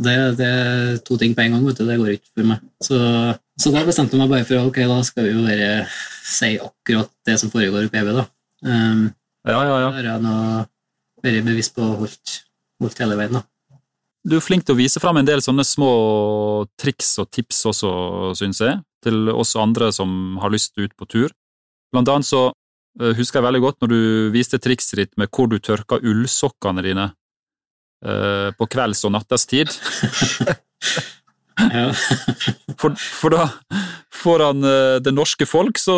Det, det er to ting på en gang, vet du, det går ikke for meg. Så, så da bestemte jeg meg bare for ok, da skal vi jo bare si akkurat det som foregår i PB. da. Um, ja, ja. ja. Da har jeg vært bevisst på å holdt hele veien. da. Du er flink til å vise fram en del sånne små triks og tips også, syns jeg, til oss andre som har lyst ut på tur. Blant annet så eh, husker jeg veldig godt når du viste trikset ditt med hvor du tørka ullsokkene dine eh, på kvelds- og nattestid. Ja. [laughs] For, for da, foran eh, det norske folk, så,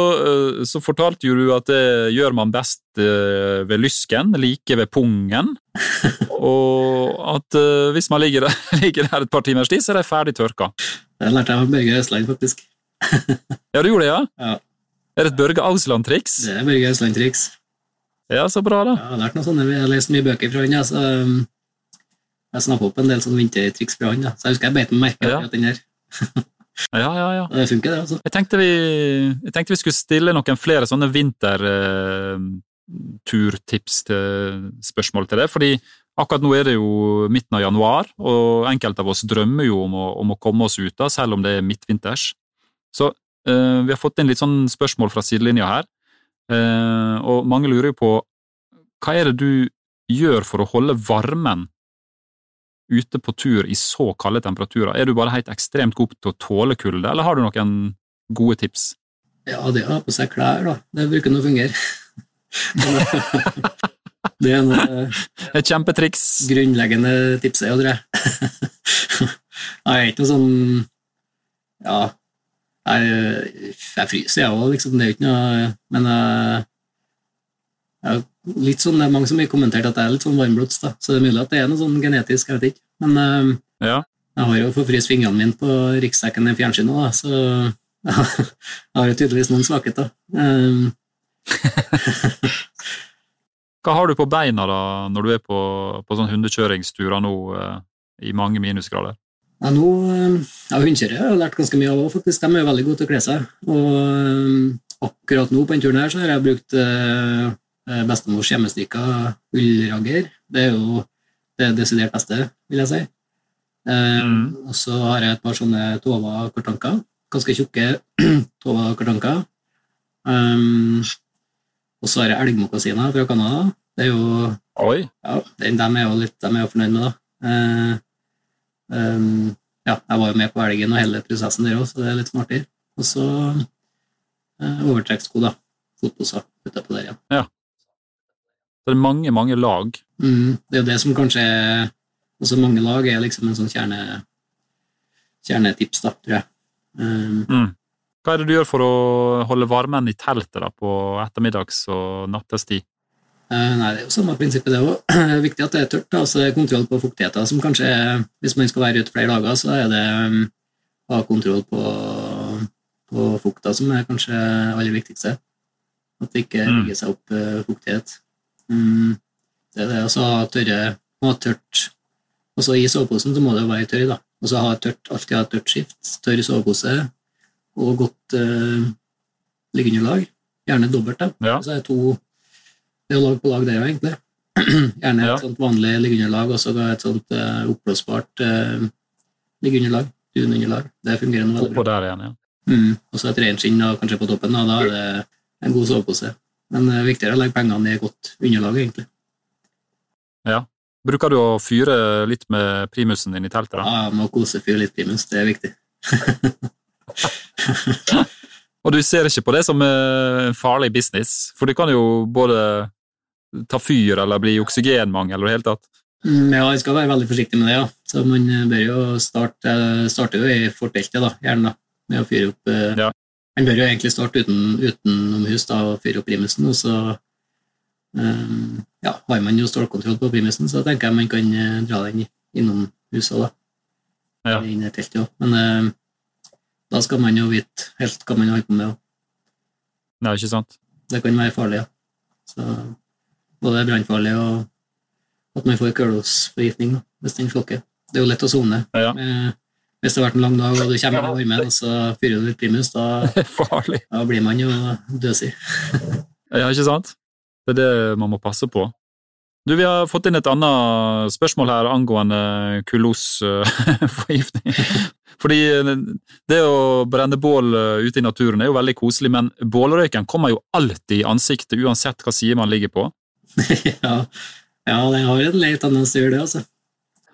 så fortalte jo du at det gjør man best ved lysken, like ved pungen. [laughs] Og at hvis man ligger der, [laughs] ligger der et par timers tid, så er de ferdig tørka. Det lærte jeg av Børge Østland, faktisk. Ja, du gjorde det, ja? Ja. Er det et Børge Ausland-triks? Det er Børge Ausland-triks. Ja, så bra, da. Ja, jeg har lært noe sånt. jeg har lest mye bøker fra han, ja, så um, jeg snappa opp en del sånne vintertriks fra han. Ja. Så jeg husker jeg beit meg merke i Ja. den der. Ja, ja, ja. Og det funker, det, altså. Jeg tenkte vi, jeg tenkte vi skulle stille noen flere sånne vinterturtips til spørsmål til det, fordi Akkurat nå er det jo midten av januar, og enkelte av oss drømmer jo om å, om å komme oss ut, da, selv om det er midtvinters. Så eh, vi har fått inn litt sånn spørsmål fra sidelinja her, eh, og mange lurer jo på hva er det du gjør for å holde varmen ute på tur i så kalde temperaturer? Er du bare helt ekstremt god til å tåle kulde, eller har du noen gode tips? Ja, det å ha på seg klær, da. Det bruker nå å fungere. [laughs] Det er noe Et kjempetriks. grunnleggende tipset, ja, tror jeg. [laughs] Jeg er ikke noe sånn Ja, jeg, jeg fryser, jeg òg, liksom. Det er ikke noe Men jeg, jeg, litt sånn, det er mange som har kommentert at jeg er litt sånn varmblods, da. så det er mulig at det er noe sånn genetisk, jeg vet ikke. Men eh, Ja. jeg har jo forfryst fingrene mine på rikstekken i fjernsynet, da, så [laughs] jeg har jo tydeligvis noen svakheter. Um, [laughs] Hva har du på beina da, når du er på, på sånn hundekjøringsturer nå eh, i mange minusgrader? Ja, nå, eh, ja, Hundekjørere har jeg lært ganske mye av òg, faktisk. De er jo veldig gode til å kle seg. Og eh, akkurat nå på denne turen her så har jeg brukt eh, bestemors hjemmestrikka ullragger. Det er jo det desidert beste, vil jeg si. Eh, Mm. Og så har jeg et par sånne Tova kartanker. Ganske tjukke [clears throat] Tova kartanker. Um, og så har jeg elgmokasiner fra Canada. Det er jo Oi! ja, de, de er jo litt de er jo fornøyd med, da. Eh, ehm, ja, jeg var jo med på elgen og hele prosessen der òg, så det er litt smartere. Og så eh, overtrekksko, da. Fotposer utapå der, ja. Så det er mange, mange lag. Mm, det er jo det som kanskje er Altså mange lag er liksom en sånn kjerne, kjernetips, da, tror jeg. Um, Mm. Hva er det du gjør for å holde varmen i teltet da, på ettermiddags- og nattestid? Eh, Nei, det er jo samme prinsippet, det òg. [clears throat] Det er viktig at det er tørt. altså kontroll på fuktigheten, som kanskje er Hvis man skal være ute flere dager, så er det um, å ha kontroll på, på fukta som er kanskje aller viktigste. At det ikke ligger seg opp eh, fuktighet. Mm, det er det. Og så ha tørre må ha tørt Også i soveposen så må det være tørr, da. Og så ha tørt, alltid ha tørt skift, tørr sovepose og godt uh, liggeunderlag. Gjerne dobbelt, da. Ja. Så er det to det er lag på lag, det òg, egentlig. [clears throat] Gjerne et Ja. sånt vanlig liggeunderlag og så et sånt uh, oppblåsbart uh, liggeunderlag. Dununderlag. Det fungerer nå veldig bra. igjen, ja. Mm. Og så et reinskinn kanskje på toppen. Da, da er det en god sovepose. Men det er viktigere å legge pengene i et godt underlag, egentlig. Ja. Bruker du å fyre litt med primusen din i teltet? da? Ja, må kosefyr litt primus, det er viktig. [laughs] Og du ser ikke på det som eh, en farlig business, for du kan jo både ta fyr eller bli oksygenmangel og det hele tatt. Mm, ja, jeg skal være veldig forsiktig med det, ja. Så man eh, bør jo starte starte jo i forteltet, da, gjerne, da, med å fyre opp eh, Ja. Man bør jo egentlig starte uten, utenomhus da, og fyre opp primusen, og så um, ja, har man jo stålkontroll på primusen, så tenker jeg man kan eh, dra den innom huset da. Ja. Inn i teltet også. Men eh, da skal man jo vite helt hva man holder på med. og Nei, ikke sant? Det kan være farlig, ja. Så både brannfarlig og at man får kølosforgiftning hvis den slokker. Det er jo lett å sovne. Ja. med- Hvis det har vært en lang dag og du kommer i varmen, og så fyrer du litt primus, da, [laughs] da blir man jo døsig. Ja, ikke sant? Det er det man må passe på. Du, Vi har fått inn et annet spørsmål her angående kullosforgiftning. [laughs] Fordi eh, det å brenne bål eh, ute i naturen er jo veldig koselig, men bålrøyken kommer jo alltid i ansiktet, uansett hva side man ligger på. [laughs] ja. ja, jeg har en lei tendens til å gjøre det, altså.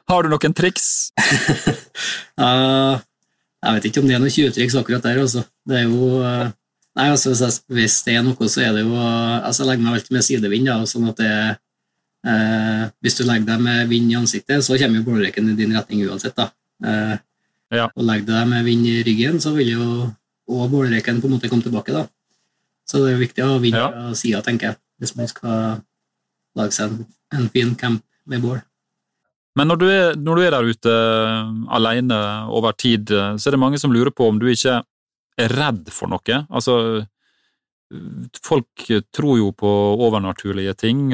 Har du noen triks? [laughs] uh, jeg vet ikke om det er noe tjuvtriks akkurat der, altså. Det er jo uh, Nei, altså, hvis, det er noe, så er det jo altså, Jeg legger meg alltid med sidevind, da, sånn at det eh, Hvis du legger deg med vind i ansiktet, så kommer jo bålrøyken i din retning uansett, da. Eh, Ja. Og legger du deg med vind i ryggen, så vil jo og bålrøyken på en måte komme tilbake, da. Så det er viktig å ha vind Ja. sida, tenker jeg, hvis man skal lage seg en, en fin camp med bål. Men når du er, når du er der ute eh, alene over tid, eh, så er det mange som lurer på om du ikke er redd for noe. Altså, eh, folk tror jo på overnaturlige ting,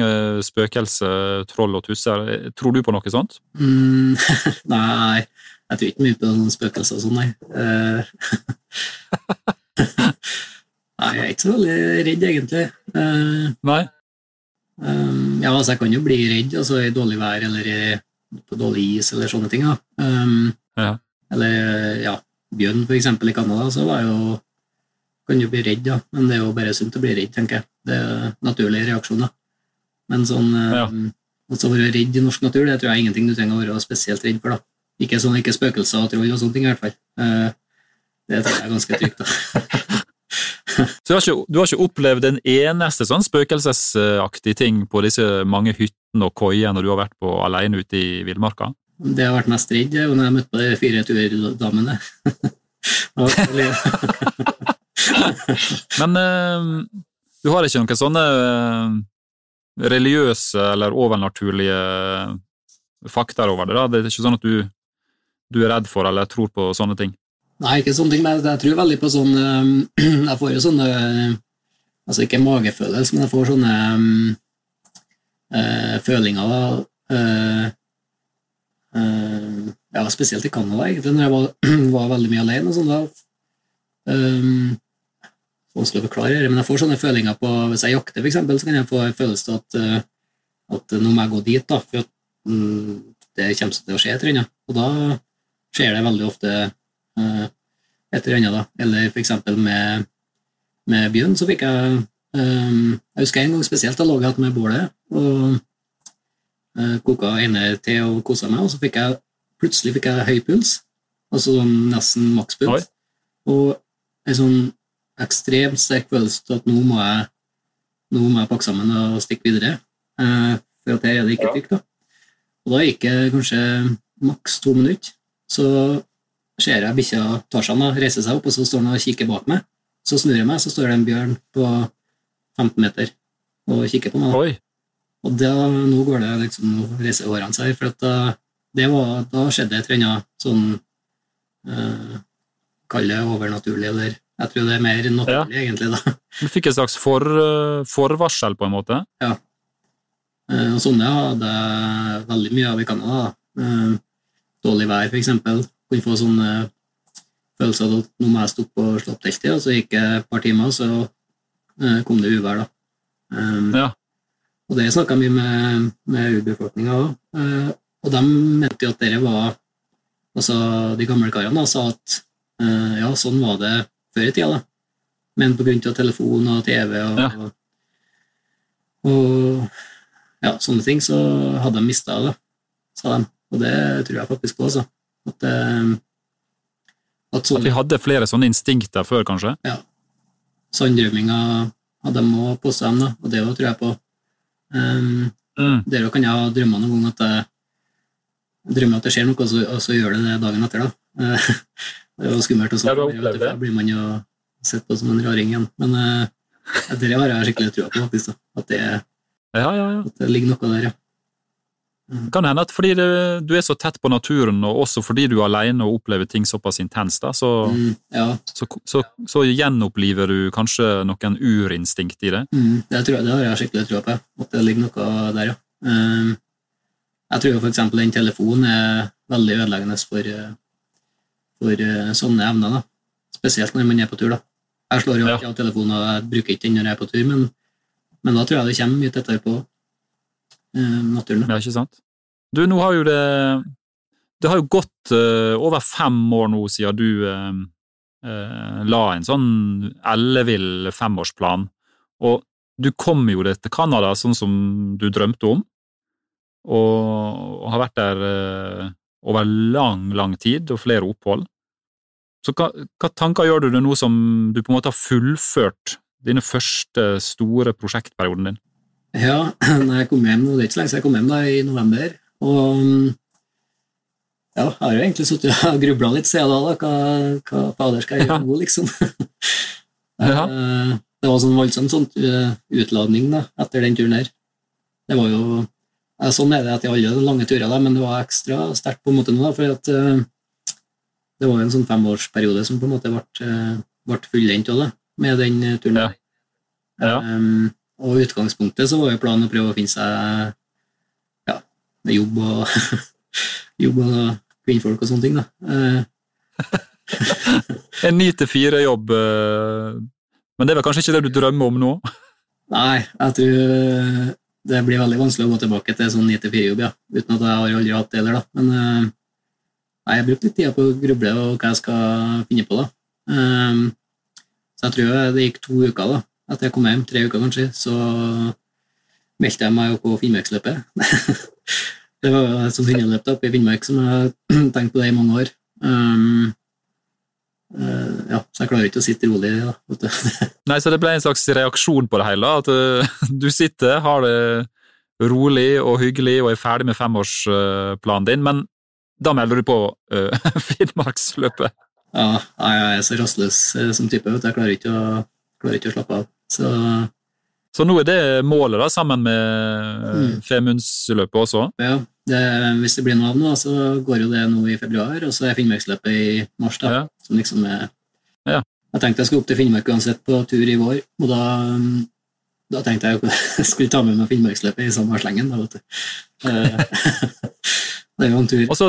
spøkelse, troll og tusser. Tror du på noe sånt? Mm, [laughs] nei, jeg tror ikke mye på noen spøkelser og sånn, nei. [laughs] [laughs] Nei, jeg er ikke så veldig redd, egentlig. Nei. Um, ja, altså jeg kan jo bli redd altså i dårlig vær eller i, på dårlig is eller sånne ting. da. Um, Ja. Eller ja, bjørn eksempel i Canada, så var jo kan jo bli redd, ja. Men det er jo bare sunt å bli redd, tenker jeg. Det er naturlige reaksjoner. Men sånn Ja. um, å være redd i norsk natur, det tror jeg er ingenting du trenger å være spesielt redd for. da. Ikke sånn, ikke spøkelser og troll og sånne ting, i hvert fall. Uh, det tror jeg er ganske trygt. da. [laughs] Så du har, ikke, du har ikke opplevd en eneste sånn spøkelsesaktig ting på disse mange hyttene og koiene du har vært på alene ute i villmarka? Det jeg har vært mest redd, er når jeg møtte på de fire turdamene. [laughs] [laughs] Men øh, du har ikke noen sånne øh, religiøse eller overnaturlige fakta over det? da? Det er ikke sånn at du, du er redd for eller tror på sånne ting? Nei, ikke sånne ting, men jeg tror veldig på sånn [clears throat] Jeg får jo sånne Altså ikke magefølelse, men jeg får sånne eh, følinger eh, eh, ja, spesielt i Canada, egentlig, når jeg var, [clears throat] var veldig mye alene. og sånn da. Um, vanskelig å forklare, det, men jeg får sånne følinger på Hvis jeg jakter, eksempel, så kan jeg få en følelse av at, at nå må jeg gå dit, da, for at mm, det kommer til å skje et eller annet. Og da skjer det veldig ofte et eller annet, da. Eller eksempel med, med bjørn, så fikk jeg um, Jeg husker en gang spesielt, da lå igjen med bålet og uh, koka ene te og kosa meg, og så fikk jeg plutselig fikk jeg høy puls, altså sånn nesten makspuls, og en sånn ekstremt sterk følelse av at nå må jeg nå må jeg pakke sammen og stikke videre, uh, for at her er det ikke trygt. da. Og da gikk det kanskje maks to minutter, så ser jeg bikkja Tarzan reise seg opp, og så står han og kikker bak meg. Så snur jeg meg, så står det en bjørn på 15 meter og kikker på meg. Oi! Og da, nå går det liksom, nå reiser årene seg, for da, det var, da skjedde et eller annet sånn eh, Kall det overnaturlig, eller jeg tror det er mer naturlig, egentlig. da. Du fikk et slags for, eh, forvarsel, på en måte? Eh, og sånne hadde veldig mye av i Canada. da. Eh, dårlig vær, eksempel. Kunne få sånne følelser av at nå må jeg stoppe og slå opp teltet, og så gikk det et par timer, og så eh, kom det uvær, da. Um, Ja. Og det snakka mye med, med urbefolkninga òg, Uh, og de mente jo at dette var Altså, de gamle karene sa at uh, ja, sånn var det før i tida, da. Men av telefon og TV og, Ja. og ja, sånne ting, så hadde de mista det, sa de. Og det tror jeg faktisk på, altså. At, eh, at At vi hadde flere sånne instinkter før, kanskje? Ja. sanndrømminger hadde de òg påstå seg, da, og det òg tror jeg på. Um, Mm. der kan jeg ha drømmer noen ganger at jeg drømmer at det skjer noe, og så, og så gjør det det dagen etter. da. [laughs] Det er jo skummelt. Og Ja, Da blir man jo sett på som en raring igjen. Men uh, det har jeg skikkelig trua på, faktisk. da. At det, Ja, ja, ja. at det ligger noe der, ja. Kan hende at fordi det, du er så tett på naturen, og også fordi du er alene og opplever ting såpass intenst, da, så, Mm, ja, så, så, så gjenoppliver du kanskje noen urinstinkt i det. Mm, det, tror jeg, det har jeg skikkelig trua på, at det ligger noe der, ja. Um, jeg tror f.eks. den telefonen er veldig ødeleggende for, eh, for eh, sånne evner, da. Spesielt når man er på tur, da. Jeg slår jo Ja. ikke av telefonen, og jeg bruker ikke den når jeg er på tur, men, men da tror jeg det kommer mye tettere på eh, naturen. da. Ja, ikke sant? Du, nå har jo det Det har jo gått uh, over fem år nå siden du uh, uh, la en sånn ellevill femårsplan, og du kom jo til Canada sånn som du drømte om, og, har vært der over lang, lang tid og flere opphold. Så hva, hva tanker gjør du deg nå som du på en måte har fullført dine første store prosjektperioden din? Ja, [clears throat] når jeg kom hjem, og det er ikke så lenge siden jeg kom hjem da, i november, og ja, jeg har jo egentlig sittet og [laughs] grubla litt siden da, da. Hva, hva fader skal jeg gjøre nå, liksom? [laughs] Ja. Eh, Det var sånn voldsom sånn eh, utladning da, etter den turen her. Det var jo ja, Sånn er det etter alle lange turer, da, men det var ekstra sterkt på en måte nå, da, for at eh, det var jo en sånn femårsperiode som på en måte ble, ble fullendt med den turen. Ja. Ja. Um, og i utgangspunktet så var jo planen å prøve å finne seg ja, jobb og [laughs] jobb og kvinnfolk og sånne ting. da. Eh, En ni til fire-jobb, eh, men det er vel kanskje ikke det du drømmer om nå? nei, jeg tror det blir veldig vanskelig å gå tilbake til sånn 9-4-jobb, ja. Uten at jeg har aldri hatt det heller, da. Men nei, jeg har brukt litt tid på å gruble og hva jeg skal finne på, da. Så jeg tror det gikk to uker da, etter jeg kom hjem, tre uker kanskje, så meldte jeg meg på Finnmarksløpet. [laughs] det var sånt hundeløp oppe i Finnmark som jeg har [clears throat] tenkt på det i mange år. Um, uh, ja, så jeg klarer ikke å sitte rolig. Da, [laughs] Nei, Så det ble en slags reaksjon på det hele? At uh, [laughs] du sitter, har det rolig og hyggelig og er ferdig med femårsplanen din, men da melder du på uh, Finnmarksløpet? Ja, jeg er så rastløs som type. Vet du. Jeg klarer ikke å, klarer ikke å slappe av. Så så nå er det målet, da, sammen med mm. Femundsløpet også? Ja, det, hvis det blir noe av nå, så går jo det nå i februar, og så er Finnmarksløpet i mars. da, ja. som liksom er... Ja. Jeg tenkte jeg skulle opp til Finnmark uansett på tur i vår, og da, da tenkte jeg [laughs] jeg skulle ta med meg Finnmarksløpet i samme slengen. da, vet du. Eh, [laughs] det er jo en tur. Også,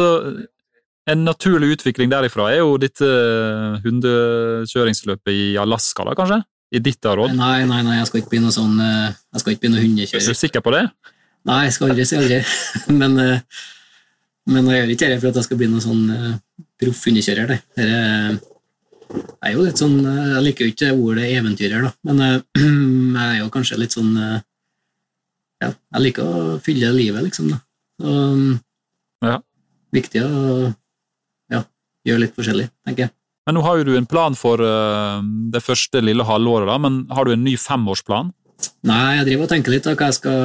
en naturlig utvikling derifra er jo ditt uh, hundekjøringsløpet i Alaska, da, kanskje? I ditt råd? Nei, nei, nei, jeg skal ikke begynne sånn eh, Jeg skal ikke bli noe hundekjører. Er du sikker på det? Nei, jeg skal aldri si aldri. [laughs] men, eh, men jeg gjør ikke det for at jeg skal bli noen sånn uh, proff hundekjører. Det. er jo litt sånn Jeg liker jo ikke ordet eventyrer, da, men [clears throat] jeg er jo kanskje litt sånn Ja, jeg liker å fylle livet, liksom. da. Så, ja. Viktig å ja, gjøre litt forskjellig, tenker jeg. Men nå har jo du en plan for uh, det første lille halvåret, da, men har du en ny femårsplan? Nei, jeg driver og tenker litt. Da, hva jeg, skal,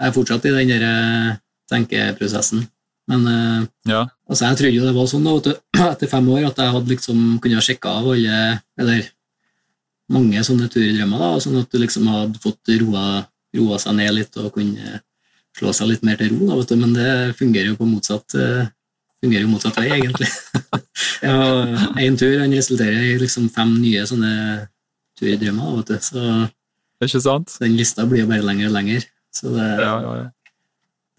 jeg er fortsatt i den der eh, tenkeprosessen. Men uh, ja. altså, jeg trodde jo det var sånn da, [clears throat] etter fem år at jeg hadde liksom kunne sjekka av alle Eller mange sånne turdrømmer, da, sånn at du liksom hadde fått roa, roa seg ned litt og kunne slå seg litt mer til ro. Da, men det fungerer jo på motsatt fungerer jo motsatt vei, egentlig. [laughs] ja, Én tur han resulterer i liksom fem nye sånne turdrømmer. vet du. Så ikke sant? den lista blir jo bare lengre og lengre. Så det, ja, ja, ja.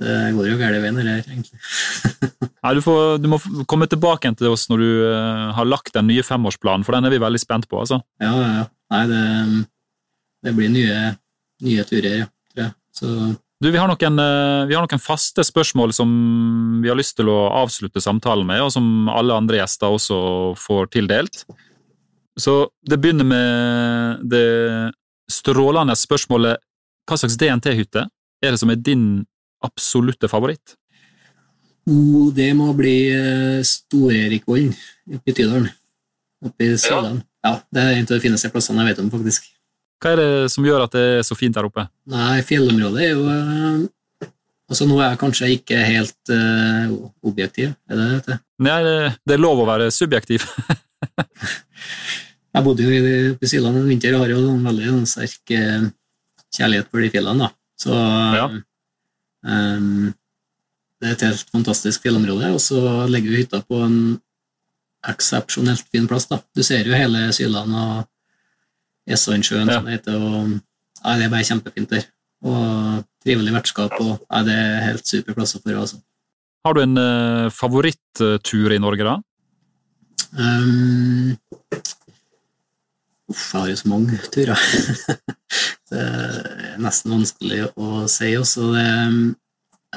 det går jo gæren veien, det her, egentlig. [laughs] Nei, du, får, du, må komme tilbake til oss når du uh, har lagt den nye femårsplanen, for den er vi veldig spent på. altså. Ja, ja, ja. Nei, det, det blir nye, nye turer, ja, tror jeg. Så du, vi har, noen, eh, vi har, noen, faste spørsmål som vi har lyst til å avslutte samtalen med, og som alle andre gjester også får tildelt. Så det begynner med det strålende spørsmålet hva slags DNT-hytte er det som er din absolutte favoritt? Oh, det må bli uh, Stor-Erikvollen oppe i Tydalen. Oppe i Sørland. Ja. ja. det er en av de fineste plassene jeg vet om, faktisk. Hva er det som gjør at det er så fint der oppe? Nei, fjellområdet er jo eh, Altså, nå er jeg kanskje ikke helt uh, objektiv, er det det? Nei, det er lov å være subjektiv. [laughs] jeg bodde jo oppe i Sydland en vinter og har jo en veldig en sterk uh, kjærlighet for de fjellene, da. Så ja. um, det er et helt fantastisk fjellområde, og så legger vi hytta på en eksepsjonelt fin plass. da. Du ser jo hele Sydland og Essandsjøen, ja. som det heter. og ja, Det er bare kjempefint der. Og trivelig vertskap. og ja, Det er helt super plasser for. Altså. Har du en uh, favorittur i Norge, da? Um, uff, jeg har jo så mange turer. [laughs] det er nesten vanskelig å si også. Det,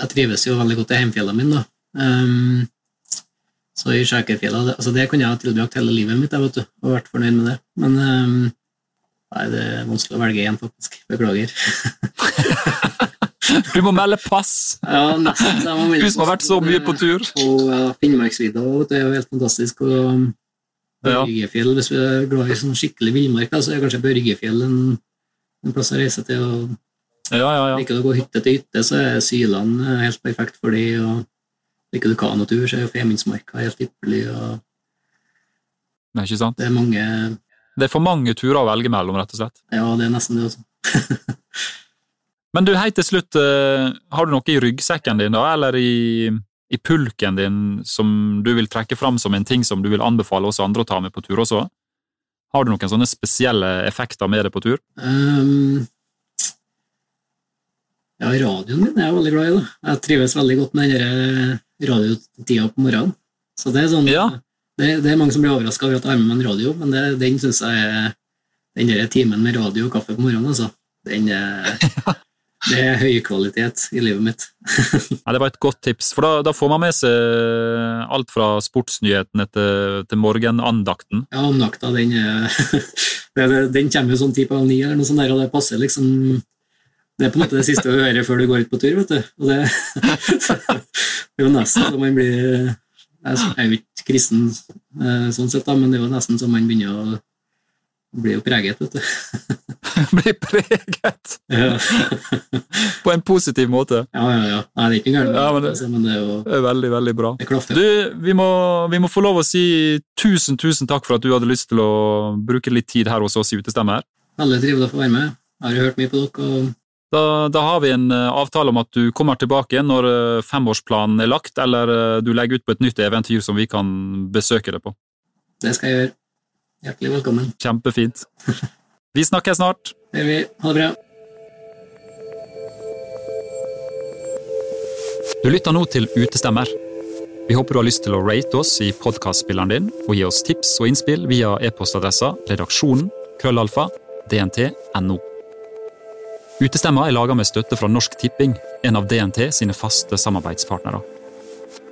jeg trives jo veldig godt i heimfjellene mine. da. Um, så i Skjækerfjella altså det kunne jeg ha tilbrakt hele livet mitt jeg vet du, og vært fornøyd med det. Men um, Nei, det er vanskelig å velge igjen, faktisk. Beklager. [laughs] du må melde pass! Ja, nesten. Du som har vært så mye på tur. Og ja, Finnmarksvidda det er jo helt fantastisk. Og Børgefjell, hvis vi er glad i sånn skikkelig villmark, så er kanskje Børgefjell en, en plass å reise til. og ja, ja, ja. Liker du å gå hytte til hytte, så er Syland helt perfekt for det. og Liker du kanotur, så er jo Femundsmarka helt ypperlig. og er ikke sant. Det er mange det er for mange turer å velge mellom, rett og slett. Ja, det er nesten det også. [laughs] Men du, helt til slutt, eh, har du noe i ryggsekken din, da, eller i, i, pulken din, som du vil trekke fram som en ting som du vil anbefale oss andre å ta med på tur også? Har du noen sånne spesielle effekter med det på tur? Um, ja, radioen min er jeg veldig glad i. da. Jeg trives veldig godt med den radiotida på morgenen. Så det er sånn ja. Det, det, er mange som blir overraska over at jeg har med en radio, men det, den syns jeg er den der timen med radio og kaffe på morgenen, altså. Den er, [laughs] Det er høykvalitet i livet mitt. [laughs] ja, det var et godt tips, for da, da, får man med seg alt fra sportsnyhetene til, til morgenandakten. Ja, andakta den, [laughs] den kommer jo sånn ti på ni, eller noe sånt der, og det passer liksom Det er på en måte det siste å høre før du går ut på tur, vet du. Og det, det er jo nesten så man blir Jeg er jo ikke kristen eh, sånn sett, da, men det er jo nesten så man begynner å bli jo preget, vet du. [laughs] bli preget! [laughs] På en positiv måte. Ja, ja, ja. Nei, det er ikke gærent, ja, men, det, men, det er jo det er veldig, veldig bra. Du, vi må, vi må, få lov å si tusen, tusen takk for at du hadde lyst til å bruke litt tid her hos oss i Utestemmer. Veldig trivelig å få være med. Jeg har hørt mye på dere. og da, da, har vi en eh, avtale om at du kommer tilbake når eh, femårsplanen er lagt, eller eh, du legger ut på et nytt eventyr som vi kan besøke deg på. Det skal jeg gjøre. Hjertelig velkommen. Kjempefint. Vi snakkes snart. Det gjør vi. Ha det bra. Du lytter nå til Utestemmer. Vi håper du har lyst til å rate oss i podkastspilleren din og gi oss tips og innspill via e-postadressa redaksjonen krøllalfa dnt.no. Utestemma er laga med støtte fra Norsk Tipping, en av DNT sine faste samarbeidspartnere.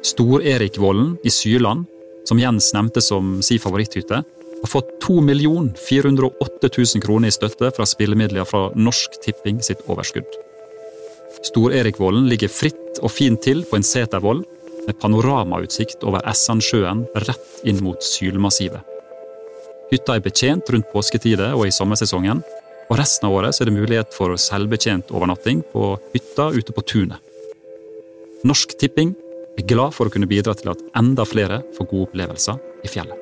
Stor-Erik-Vollen i Syrland, som Jens nevnte som si favoritthytte, har fått 2 408 000 kroner i støtte fra spillemidler fra Norsk Tipping sitt overskudd. Stor-Erikvollen ligger fritt og fint til på en setervoll med panoramautsikt over Essansjøen rett inn mot Sylmassivet. Hytta er betjent rundt påsketider og i sommersesongen, og resten av året er det mulighet for selvbetjent overnatting på hytta ute på tunet. Norsk Tipping er glad for å kunne bidra til at enda flere får gode opplevelser i fjellet.